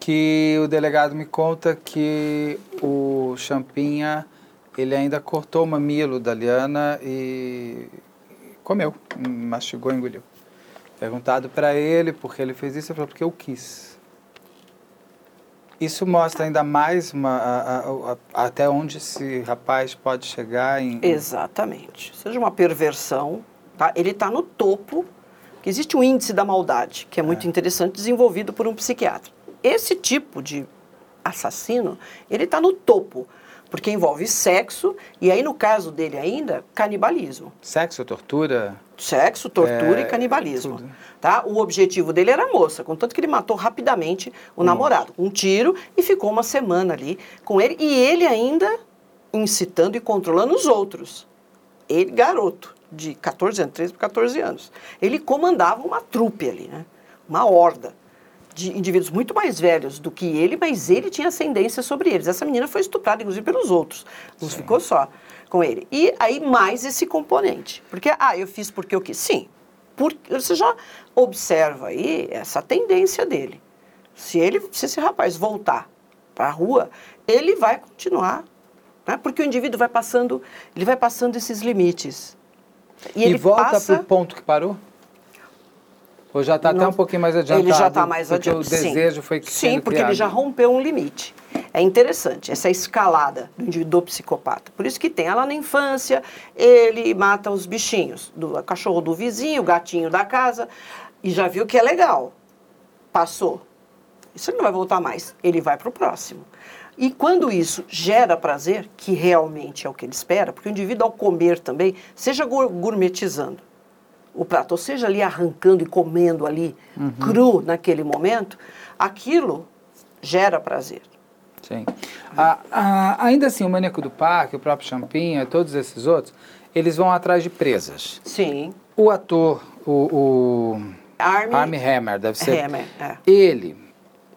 que o delegado me conta que o Champinha, ele ainda cortou o mamilo da Liana e comeu, mastigou, engoliu. Perguntado para ele por que ele fez isso, ele falou, porque eu quis. Isso mostra ainda mais uma, a- a- a- até onde esse rapaz pode chegar em... Exatamente. Seja uma perversão, tá? ele está no topo, que existe um índice da maldade, que é muito interessante, desenvolvido por um psiquiatra. Esse tipo de assassino, ele está no topo, porque envolve sexo e aí, no caso dele ainda, canibalismo. Sexo, tortura... Sexo, tortura É, e canibalismo. tudo. Tá? O objetivo dele era a moça, contanto que ele matou rapidamente o namorado, com um tiro, e ficou uma semana ali com ele. E ele ainda incitando e controlando os outros. Ele, garoto, de 14 anos, 13 para 14 anos. Ele comandava uma trupe ali, né? uma horda de indivíduos muito mais velhos do que ele, mas ele tinha ascendência sobre eles. Essa menina foi estuprada, inclusive, pelos outros. Não ficou só com ele. E aí, mais esse componente. Porque, ah, eu fiz porque eu quis. Sim. Porque você já observa aí essa tendência dele. Se, ele, se esse rapaz voltar para a rua, ele vai continuar. Né? Porque o indivíduo vai passando, ele vai passando esses limites. E, ele volta para o ponto que parou? Ou já está até um pouquinho mais adiantado? Ele já está mais porque adiantado. o desejo foi Sim, sendo porque ele criado. já rompeu um limite. É interessante essa escalada do indivíduo psicopata. Por isso que tem ela na infância, ele mata os bichinhos, do cachorro do vizinho, o gatinho da casa, e já viu que é legal. Passou. Isso ele não vai voltar mais. Ele vai para o próximo. E quando isso gera prazer, que realmente é o que ele espera, porque o indivíduo ao comer também, seja gour- gourmetizando o prato, ou seja ali arrancando e comendo ali cru naquele momento, aquilo gera prazer. Sim. Ah, ah, ainda assim, o Maníaco do Parque, o próprio Champinha, todos esses outros, eles vão atrás de presas. Sim. O ator, o, o Army, Armie Hammer, deve ser. Hammer, é. Ele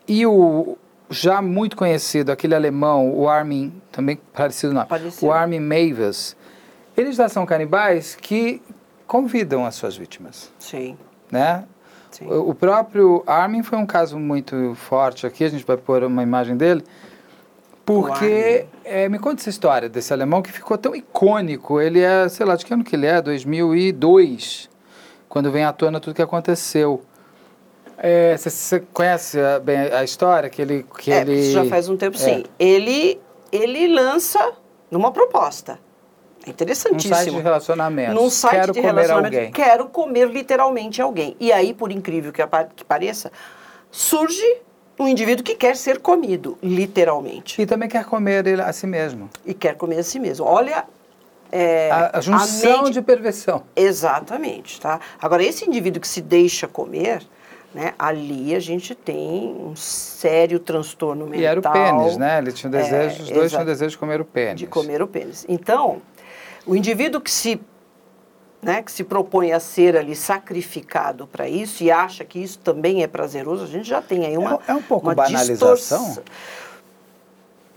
e o já muito conhecido, aquele alemão, o Armin, também parecido não, Parecido. o Armin Mavis, eles já são canibais que convidam as suas vítimas, Sim. né? Sim. O próprio Armin foi um caso muito forte aqui, a gente vai pôr uma imagem dele, porque é, me conta essa história desse alemão que ficou tão icônico. Ele é, sei lá, de que ano que ele é? 2002, quando vem à tona tudo que aconteceu. Você conhece a, bem a história que ele que É, ele isso já faz um tempo, é, sim. Ele, ele lança numa proposta. É um interessantíssimo. site de relacionamento. Num site Quero de relacionamento, alguém. quero comer literalmente alguém. E aí, por incrível que, pareça, surge um indivíduo que quer ser comido, literalmente. E também quer comer ele a si mesmo. E quer comer a si mesmo. Olha. é, A, a junção mente- de perversão. Exatamente, tá? Agora, esse indivíduo que se deixa comer, né, ali a gente tem um sério transtorno mental. E era o pênis, né? Ele tinha o desejo, É, os dois tinham o desejo de comer o pênis. De comer o pênis. Então, o indivíduo que se, né, que se propõe a ser ali sacrificado para isso e acha que isso também é prazeroso, a gente já tem aí uma É- é um pouco uma banalização? distorção.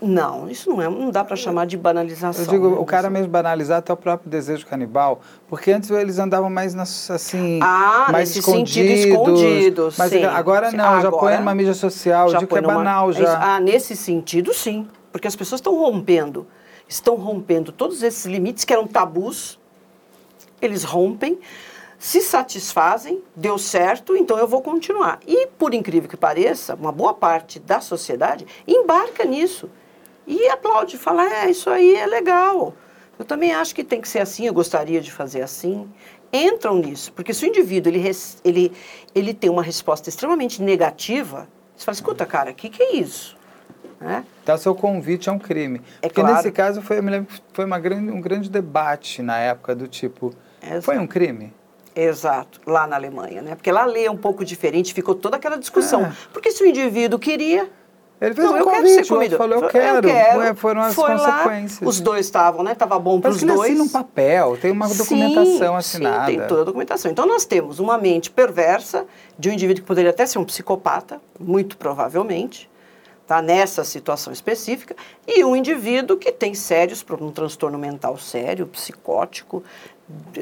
Não, isso não é, não dá para chamar de banalização. Eu digo, né, o cara mesmo banalizar até o próprio desejo canibal, porque antes eles andavam mais nas, assim, Ah, mais nesse escondidos, sentido, escondidos, Mas sim. agora não, já agora põe numa mídia social, eu digo que é numa- banal é já. Ah, nesse sentido, sim. Porque as pessoas estão rompendo. Estão rompendo todos esses limites que eram tabus. Eles rompem, se satisfazem, deu certo, então eu vou continuar. E, por incrível que pareça, uma boa parte da sociedade embarca nisso. E aplaude, fala, é, isso aí é legal. Eu também acho que tem que ser assim, eu gostaria de fazer assim. Entram nisso, porque se o indivíduo ele, ele, ele tem uma resposta extremamente negativa, você fala, escuta, cara, o que, que é isso? Né? Então, seu convite é um crime. É Porque claro. nesse caso foi, eu me lembro que foi uma grande, um grande debate na época do tipo, Exato. foi um crime? Exato, lá na Alemanha, né? Porque lá a lei é um pouco diferente, ficou toda aquela discussão. É. Porque se o indivíduo queria, Ele fez não, um eu quero convite, ser o outro comido. falou, eu quero. Ué, foram as foi lá, consequências. os dois estavam, né? Tava bom para Parece os dois. assina um papel, tem uma Sim, documentação sim, assinada. tem toda a documentação. Então nós temos uma mente perversa de um indivíduo que poderia até ser um psicopata, muito provavelmente, tá? nessa situação específica, e um indivíduo que tem sérios, um transtorno mental sério, psicótico,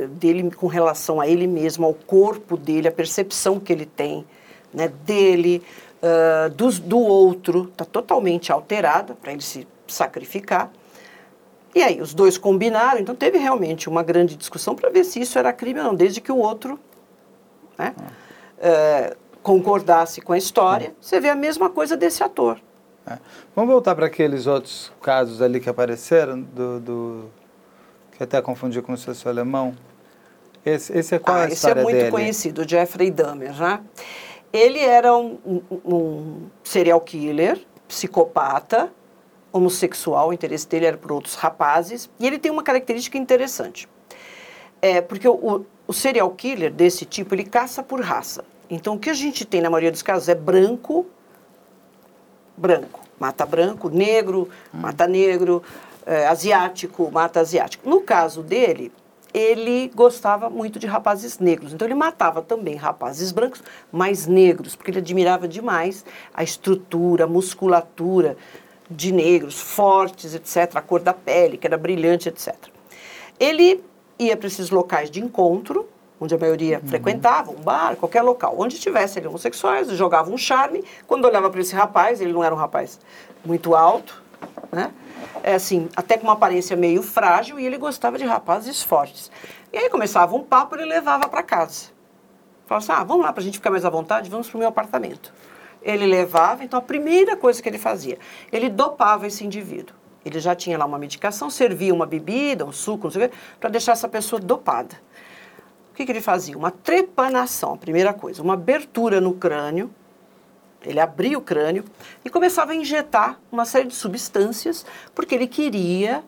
dele com relação a ele mesmo, ao corpo dele, a percepção que ele tem né, dele, uh, do, do outro, está totalmente alterada para ele se sacrificar. E aí os dois combinaram, então teve realmente uma grande discussão para ver se isso era crime ou não, desde que o outro né, uh, concordasse com a história. Você vê a mesma coisa desse ator. É. Vamos voltar para aqueles outros casos ali que apareceram, do, do que até confundi com o seu alemão. Esse, esse é qual ah, a história dele? Esse é muito dele? conhecido, Jeffrey Dahmer, né? Ele era um, um, um, serial killer, psicopata, homossexual, o interesse dele era por outros rapazes, e ele tem uma característica interessante. É, porque o, o serial killer desse tipo, ele caça por raça. Então, o que a gente tem na maioria dos casos é branco, branco, mata branco, negro, hum. mata negro, é, asiático, mata asiático. No caso dele, ele gostava muito de rapazes negros. Então ele matava também rapazes brancos, mas negros, porque ele admirava demais a estrutura, a musculatura de negros, fortes, etc., a cor da pele, que era brilhante, etc. Ele ia para esses locais de encontro, onde a maioria uhum. frequentava, um bar, qualquer local, onde tivesse ali homossexuais, jogava um charme. Quando olhava para esse rapaz, ele não era um rapaz muito alto, né? é assim, até com uma aparência meio frágil, e ele gostava de rapazes fortes. E aí começava um papo, ele levava para casa. Falava assim, ah, vamos lá para a gente ficar mais à vontade, vamos para o meu apartamento. Ele levava, então a primeira coisa que ele fazia, ele dopava esse indivíduo. Ele já tinha lá uma medicação, servia uma bebida, um suco, não sei o quê, para deixar essa pessoa dopada. O que, que ele fazia? Uma trepanação, primeira coisa, uma abertura no crânio, ele abria o crânio e começava a injetar uma série de substâncias, porque ele queria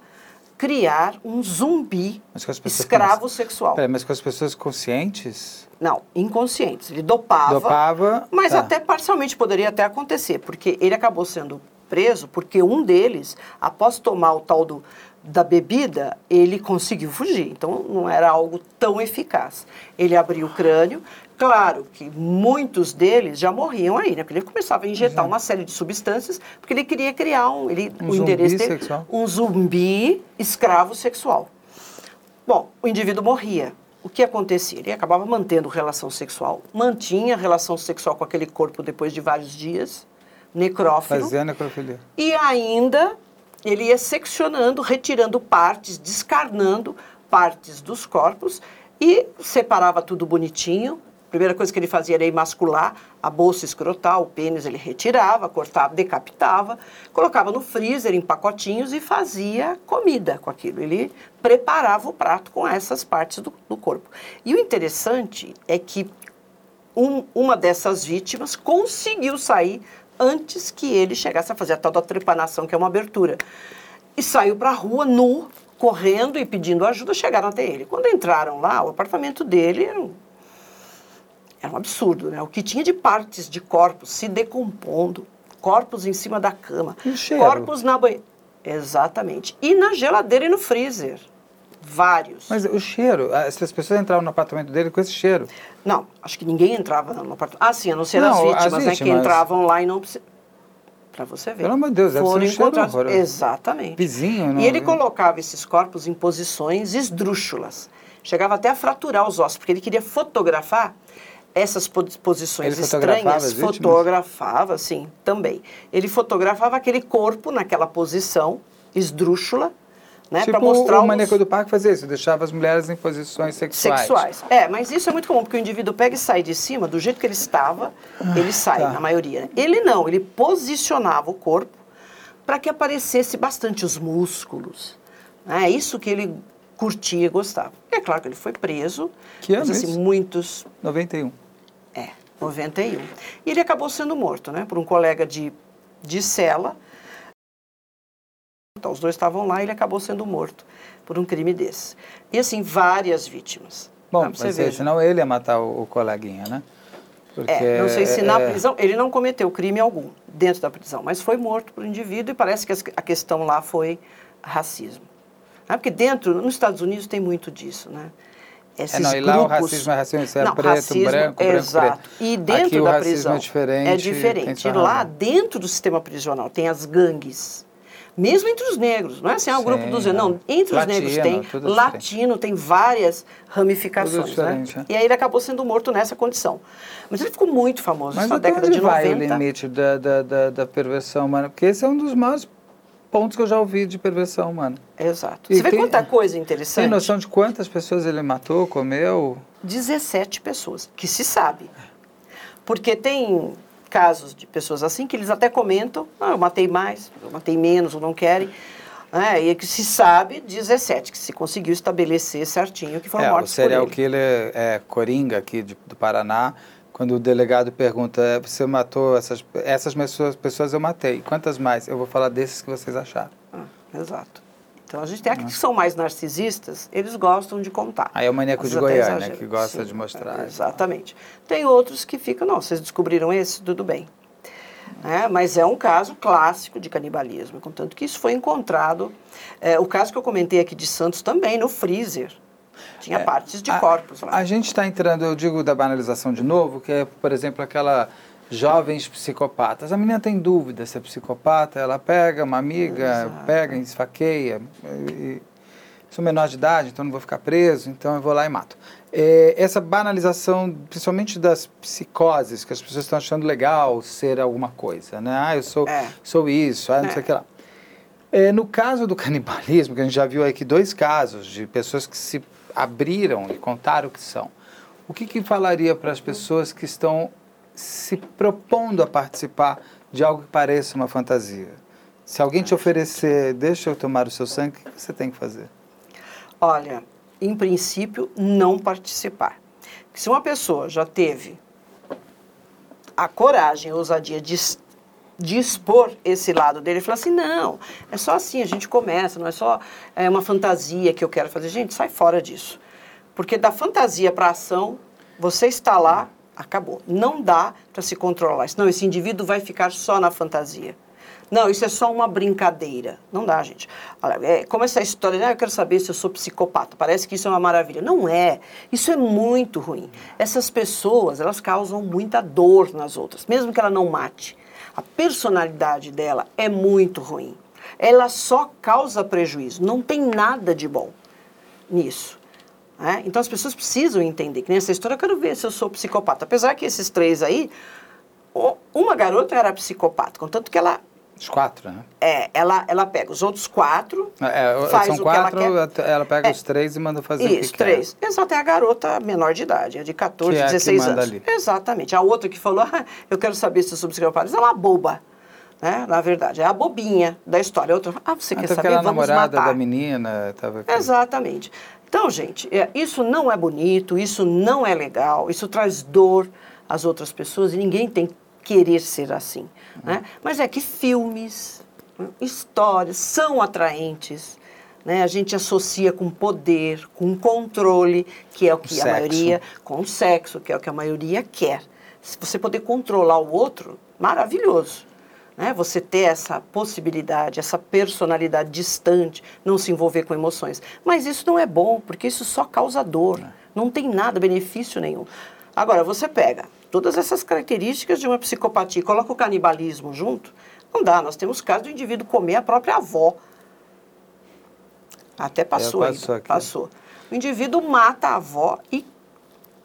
criar um zumbi escravo sexual. Pera, mas com as pessoas conscientes? Não, inconscientes. Ele dopava. Dopava. Mas tá. até parcialmente poderia até acontecer, porque ele acabou sendo preso porque um deles, após tomar o tal do da bebida, ele conseguiu fugir. Então, não era algo tão eficaz. Ele abriu o crânio. Claro que muitos deles já morriam aí, né? Porque ele começava a injetar uma série de substâncias, porque ele queria criar um, ele, um o interesse dele, sexual. um zumbi escravo sexual. Bom, o indivíduo morria. O que acontecia? Ele acabava mantendo relação sexual, mantinha relação sexual com aquele corpo depois de vários dias, necrófilo. Fazia necrofilia. E ainda ele ia seccionando, retirando partes, descarnando partes dos corpos e separava tudo bonitinho. A primeira coisa que ele fazia era emascular a bolsa escrotal, o pênis ele retirava, cortava, decapitava, colocava no freezer em pacotinhos e fazia comida com aquilo. Ele preparava o prato com essas partes do, do corpo. E o interessante é que um, uma dessas vítimas conseguiu sair antes que ele chegasse a fazer a tal da trepanação, que é uma abertura. E saiu para a rua nu, correndo e pedindo ajuda, chegaram até ele. Quando entraram lá, o apartamento dele era um, era um absurdo, né? O que tinha de partes de corpos se decompondo, corpos em cima da cama, corpos na banheira. Exatamente. E na geladeira e no freezer. Vários. Mas o cheiro, as pessoas entravam no apartamento dele com esse cheiro. Não, acho que ninguém entrava no apartamento. Ah, sim, a não ser não, as, vítimas, as vítimas, né? Que entravam lá e não para você ver. Pelo amor de Deus, deve Foram ser um cheiro Exatamente. Vizinho, não, E ele colocava esses corpos em posições esdrúxulas. Chegava até a fraturar os ossos, porque ele queria fotografar essas posições ele estranhas. Fotografava, sim, também. Ele fotografava aquele corpo naquela posição esdrúxula né? Tipo mostrar o maníaco do parque fazia isso, deixava as mulheres em posições sexuais. Sexuais. É, mas isso é muito comum, porque o indivíduo pega e sai de cima, do jeito que ele estava, ah, ele sai, tá. na maioria. Né? Ele não, ele posicionava o corpo para que aparecesse bastante os músculos. Né? É isso que ele curtia e gostava. E é claro que ele foi preso. Que ano assim, muitos... 91. É, 91. E ele acabou sendo morto, né? Por um colega de, de cela, então, os dois estavam lá e ele acabou sendo morto por um crime desse. E assim, várias vítimas. Bom, mas ver. senão ele ia matar o, o coleguinha, né? Porque é, não sei se na é... prisão, ele não cometeu crime algum dentro da prisão, mas foi morto por um indivíduo e parece que a questão lá foi racismo. Né? Porque dentro, nos Estados Unidos tem muito disso, né? esses é, não, e grupos... lá o racismo é racismo, isso é não, preto, racismo, branco, exato. branco, preto. E dentro Aqui, da o prisão é diferente. é diferente. E lá, dentro do sistema prisional, tem as gangues. Mesmo entre os negros, não é assim, ah, o grupo dos é. não, entre Latino, os negros tem, latino tem várias ramificações, né? é. E aí ele acabou sendo morto nessa condição. Mas ele ficou muito famoso Mas na década onde de vai 90. o limite da, da, da, da perversão humana? Porque esse é um dos maiores pontos que eu já ouvi de perversão humana. Exato. E Você vê tem- quanta coisa interessante? Tem noção de quantas pessoas ele matou, comeu? 17 pessoas, que se sabe. Porque tem casos de pessoas assim que eles até comentam, ah, eu matei mais, eu matei menos, ou não querem. né? e que se sabe 17, que se conseguiu estabelecer certinho que foram É, o mortos serial por ele. killer é Coringa, aqui de- do Paraná, quando o delegado pergunta, "É, você matou essas, essas pessoas, pessoas eu matei, quantas mais? Eu vou falar desses que vocês acharam. Ah, exato. Então a gente tem aqueles que são mais narcisistas, eles gostam de contar. Aí é o maníaco de Goiânia, exageram. que gosta Sim, de mostrar. é, Exatamente. Tem outros que ficam, não, vocês descobriram esse, tudo bem. É, mas é um caso clássico de canibalismo, contanto que isso foi encontrado. é, o caso que eu comentei aqui de Santos também, no freezer. Tinha partes de É, A- corpos lá. A gente está entrando, eu digo da banalização de novo, que é, por exemplo, aquela jovens psicopatas. A menina tem dúvida se é psicopata, ela pega uma amiga, Exato. pega, esfaqueia. E, sou menor de idade, então não vou ficar preso, então eu vou lá e mato. É, essa banalização, principalmente das psicoses, que as pessoas estão achando legal ser alguma coisa, né? Ah, eu sou, É. sou isso, ah, não É. sei o que lá. É, no caso do <laughs> canibalismo, que a gente já viu aqui dois casos de pessoas que se abriram e contaram o que são. O que, que falaria para as pessoas que estão se propondo a participar de algo que pareça uma fantasia? Se alguém te oferecer, deixa eu tomar o seu sangue, o que você tem que fazer? Olha, em princípio, não participar. Se uma pessoa já teve a coragem, a ousadia de, expor esse lado dele falar assim, não, é só assim, a gente começa, não é só é, uma fantasia que eu quero fazer. Gente, sai fora disso. Porque da fantasia para a ação, você está lá, acabou. Não dá para se controlar. Senão esse indivíduo vai ficar só na fantasia. Não, isso é só uma brincadeira. Não dá, gente. É como essa história, né? eu quero saber se eu sou psicopata. Parece que isso é uma maravilha. Não é. Isso é muito ruim. Essas pessoas, elas causam muita dor nas outras, mesmo que ela não mate. A personalidade dela é muito ruim. Ela só causa prejuízo. Não tem nada de bom nisso. Né? Então as pessoas precisam entender que nessa história eu quero ver se eu sou psicopata. Apesar que esses três aí, o- uma garota era psicopata, contanto que ela Os quatro, né? é, ela, ela pega os outros quatro, É, faz são o quatro, que ela ela, quer. pega É. os três e manda fazer o Isso, que três. Exato, é a garota menor de idade, é de 14, Que é a que 16 manda anos. ali. Exatamente. A outra que falou, ah, eu quero saber se eu sou psicopata, ela é uma boba. Né? Na verdade, é a bobinha da história. A outra, ah, você quer. quer Até porque saber? ela é Vamos namorada matar. da menina, tava aqui. Exatamente. Então, gente, é, isso não é bonito, isso não é legal, isso traz dor às outras pessoas e ninguém tem que querer ser assim. Né? Mas é que filmes, né, histórias são atraentes. Né? A gente associa com poder, com controle, que é o que a Sexo. maioria, com sexo, que é o que a maioria quer. Se você poder controlar o outro, maravilhoso né? Você ter essa possibilidade, essa personalidade distante, não se envolver com emoções. Mas isso não é bom, porque isso só causa dor. Não tem nada, benefício nenhum. Agora, você pega todas essas características de uma psicopatia e coloca o canibalismo junto, não dá. Nós temos casos do indivíduo comer a própria avó. Até passou, aí, passou passou. O indivíduo mata a avó e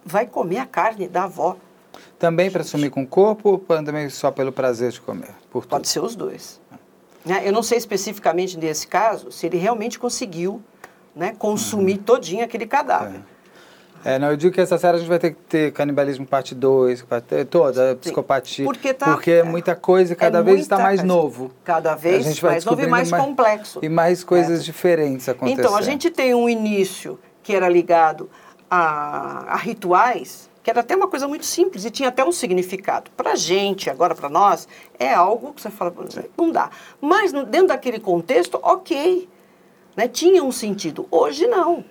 vai comer a carne da avó. Também para sumir com o corpo ou também só pelo prazer de comer? Por tudo? Pode ser os dois. Né? Eu não sei especificamente nesse caso se ele realmente conseguiu né, consumir todinho aquele cadáver. É, não, eu digo que essa série a gente vai ter que ter canibalismo parte 2, toda, a psicopatia. Porque tá- porque é muita coisa e cada é vez está mais coisa. novo. Cada A vez gente vai mais novo e descobrindo mais complexo. E mais coisas É. diferentes acontecendo. Então, a gente tem um início que era ligado a, a rituais, que era até uma coisa muito simples e tinha até um significado. Para a gente, agora para nós, é algo que você fala, não dá. Mas dentro daquele contexto, ok. Né? Tinha um sentido. Hoje não.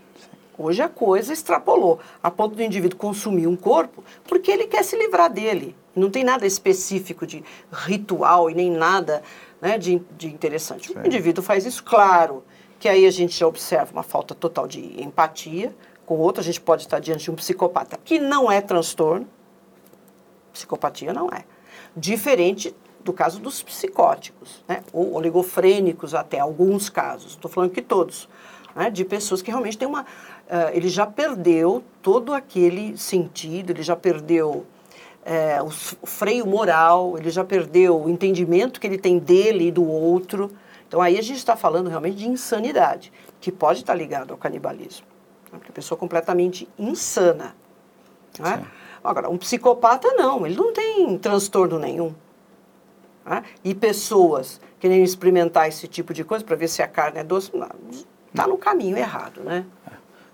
Hoje a coisa extrapolou, a ponto do indivíduo consumir um corpo porque ele quer se livrar dele. Não tem nada específico de ritual e nem nada né, de, de interessante. O indivíduo faz isso, claro, que aí a gente já observa uma falta total de empatia com outro, a gente pode estar diante de um psicopata, que não é transtorno, psicopatia não é. Diferente do caso dos psicóticos, né? ou oligofrênicos até, alguns casos, estou falando que todos, né? de pessoas que realmente têm uma... Uh, ele já perdeu todo aquele sentido, ele já perdeu é, o, freio moral, ele já perdeu o entendimento que ele tem dele e do outro. Então aí a gente está falando realmente de insanidade, que pode estar ligado ao canibalismo. Né? Porque a pessoa completamente insana. Né? Agora, um psicopata não, ele não tem transtorno nenhum. Né? E pessoas querem experimentar esse tipo de coisa para ver se a carne é doce, está no caminho errado, né?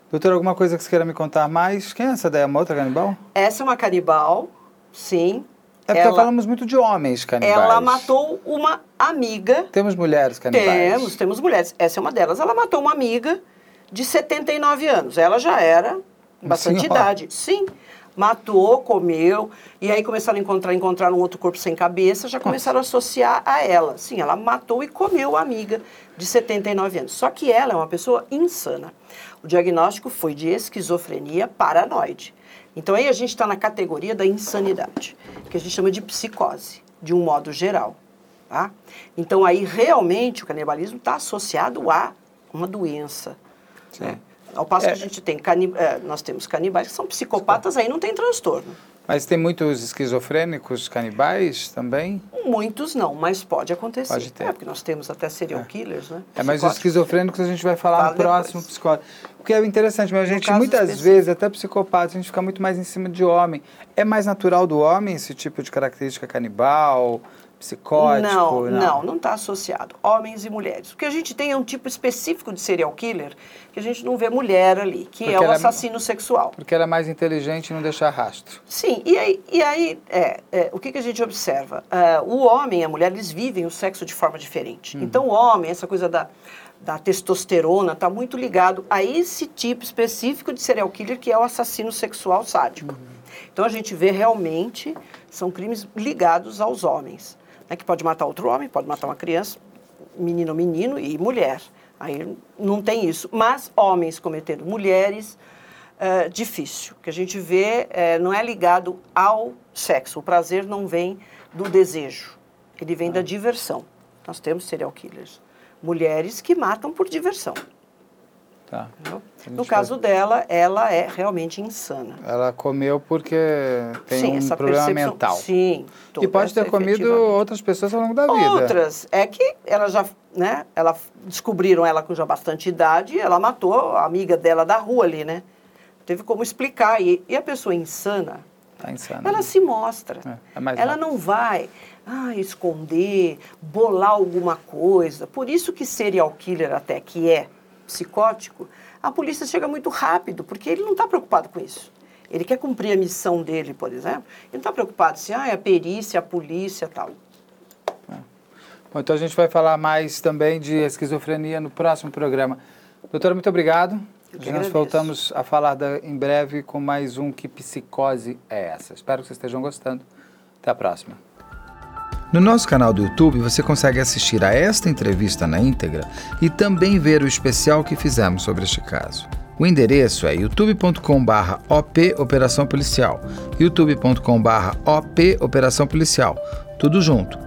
Doutor, alguma coisa que você queira me contar mais? Quem é essa daí? É uma outra canibal? Essa é uma canibal Sim. É porque ela, falamos muito de homens canibais. Ela matou uma amiga. Temos mulheres canibais? Temos, temos mulheres. Essa é uma delas. Ela matou uma amiga de 79 anos. Ela já era bastante Senhora. idade. Sim. Matou, comeu, e aí começaram a encontrar, encontrar um outro corpo sem cabeça, já começaram a associar a ela. Sim, ela matou e comeu a amiga de 79 anos. Só que ela é uma pessoa insana. O diagnóstico foi de esquizofrenia paranoide. Então aí a gente está na categoria da insanidade, que a gente chama de psicose, de um modo geral. Tá? Então aí realmente o canibalismo está associado a uma doença. Né? Ao passo é. que a gente tem. É, nós temos canibais que são psicopatas, aí não tem transtorno. Mas tem muitos esquizofrênicos canibais também? Muitos não, mas pode acontecer. Pode ter. É, porque nós temos até serial é. killers, né? É, mas os esquizofrênicos a gente vai falar Fala no próximo psicólogo. O que é interessante, mas a gente muitas específico. vezes, até psicopata, a gente fica muito mais em cima de homem. É mais natural do homem esse tipo de característica canibal? Psicótico? Não, não, não está associado. Homens e mulheres. O que a gente tem é um tipo específico de serial killer que a gente não vê mulher ali, que porque é o é assassino é, sexual. Porque ela é mais inteligente e não deixa rastro. Sim, e aí, e aí é, é o que, que a gente observa? Uh, o homem e a mulher, eles vivem o sexo de forma diferente. Uhum. Então, o homem, essa coisa da, da testosterona, está muito ligado a esse tipo específico de serial killer que é o assassino sexual sádico. Uhum. Então, a gente vê realmente, são crimes ligados aos homens né, que pode matar outro homem, pode matar uma criança, menino ou menino e mulher. Aí não tem isso. Mas homens cometendo mulheres, é, difícil. O que a gente vê é, não é ligado ao sexo. O prazer não vem do desejo, ele vem ah. da diversão. Nós temos serial killers. Mulheres que matam por diversão. Tá. No caso vai... dela, ela é realmente insana. Ela comeu porque tem sim, um problema percepção... mental. Sim. E pode ter comido outras pessoas ao longo da vida. Outras. É que ela já, né? Ela descobriram ela com já bastante idade e ela matou a amiga dela da rua ali, né? Teve como explicar. E, e a pessoa insana, tá insana, ela né? se mostra. É, é ela não vai ah, esconder, bolar alguma coisa. Por isso que serial killer até que é psicótico, a polícia chega muito rápido, porque ele não está preocupado com isso. Ele quer cumprir a missão dele, por exemplo. Ele não está preocupado se ah, é a perícia, a polícia tal. É. Bom, então a gente vai falar mais também de esquizofrenia no próximo programa. Doutora, muito obrigado. Nós voltamos a falar da, em breve com mais um Que Psicose é essa? Espero que vocês estejam gostando. Até a próxima. No nosso canal do YouTube você consegue assistir a esta entrevista na íntegra e também ver o especial que fizemos sobre este caso. O endereço é youtube.com/op Operação Policial, youtube.com/op Operação Policial, tudo junto.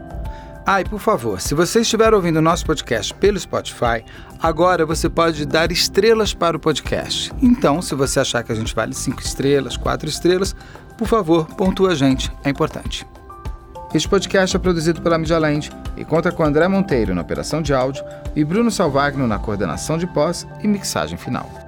Ah, e por favor, se você estiver ouvindo o nosso podcast pelo Spotify, agora você pode dar estrelas para o podcast. Então, se você achar que a gente vale cinco estrelas, quatro estrelas, por favor, pontua a gente, é importante. Este podcast é produzido pela Land e conta com André Monteiro na operação de áudio e Bruno Salvagno na coordenação de pós e mixagem final.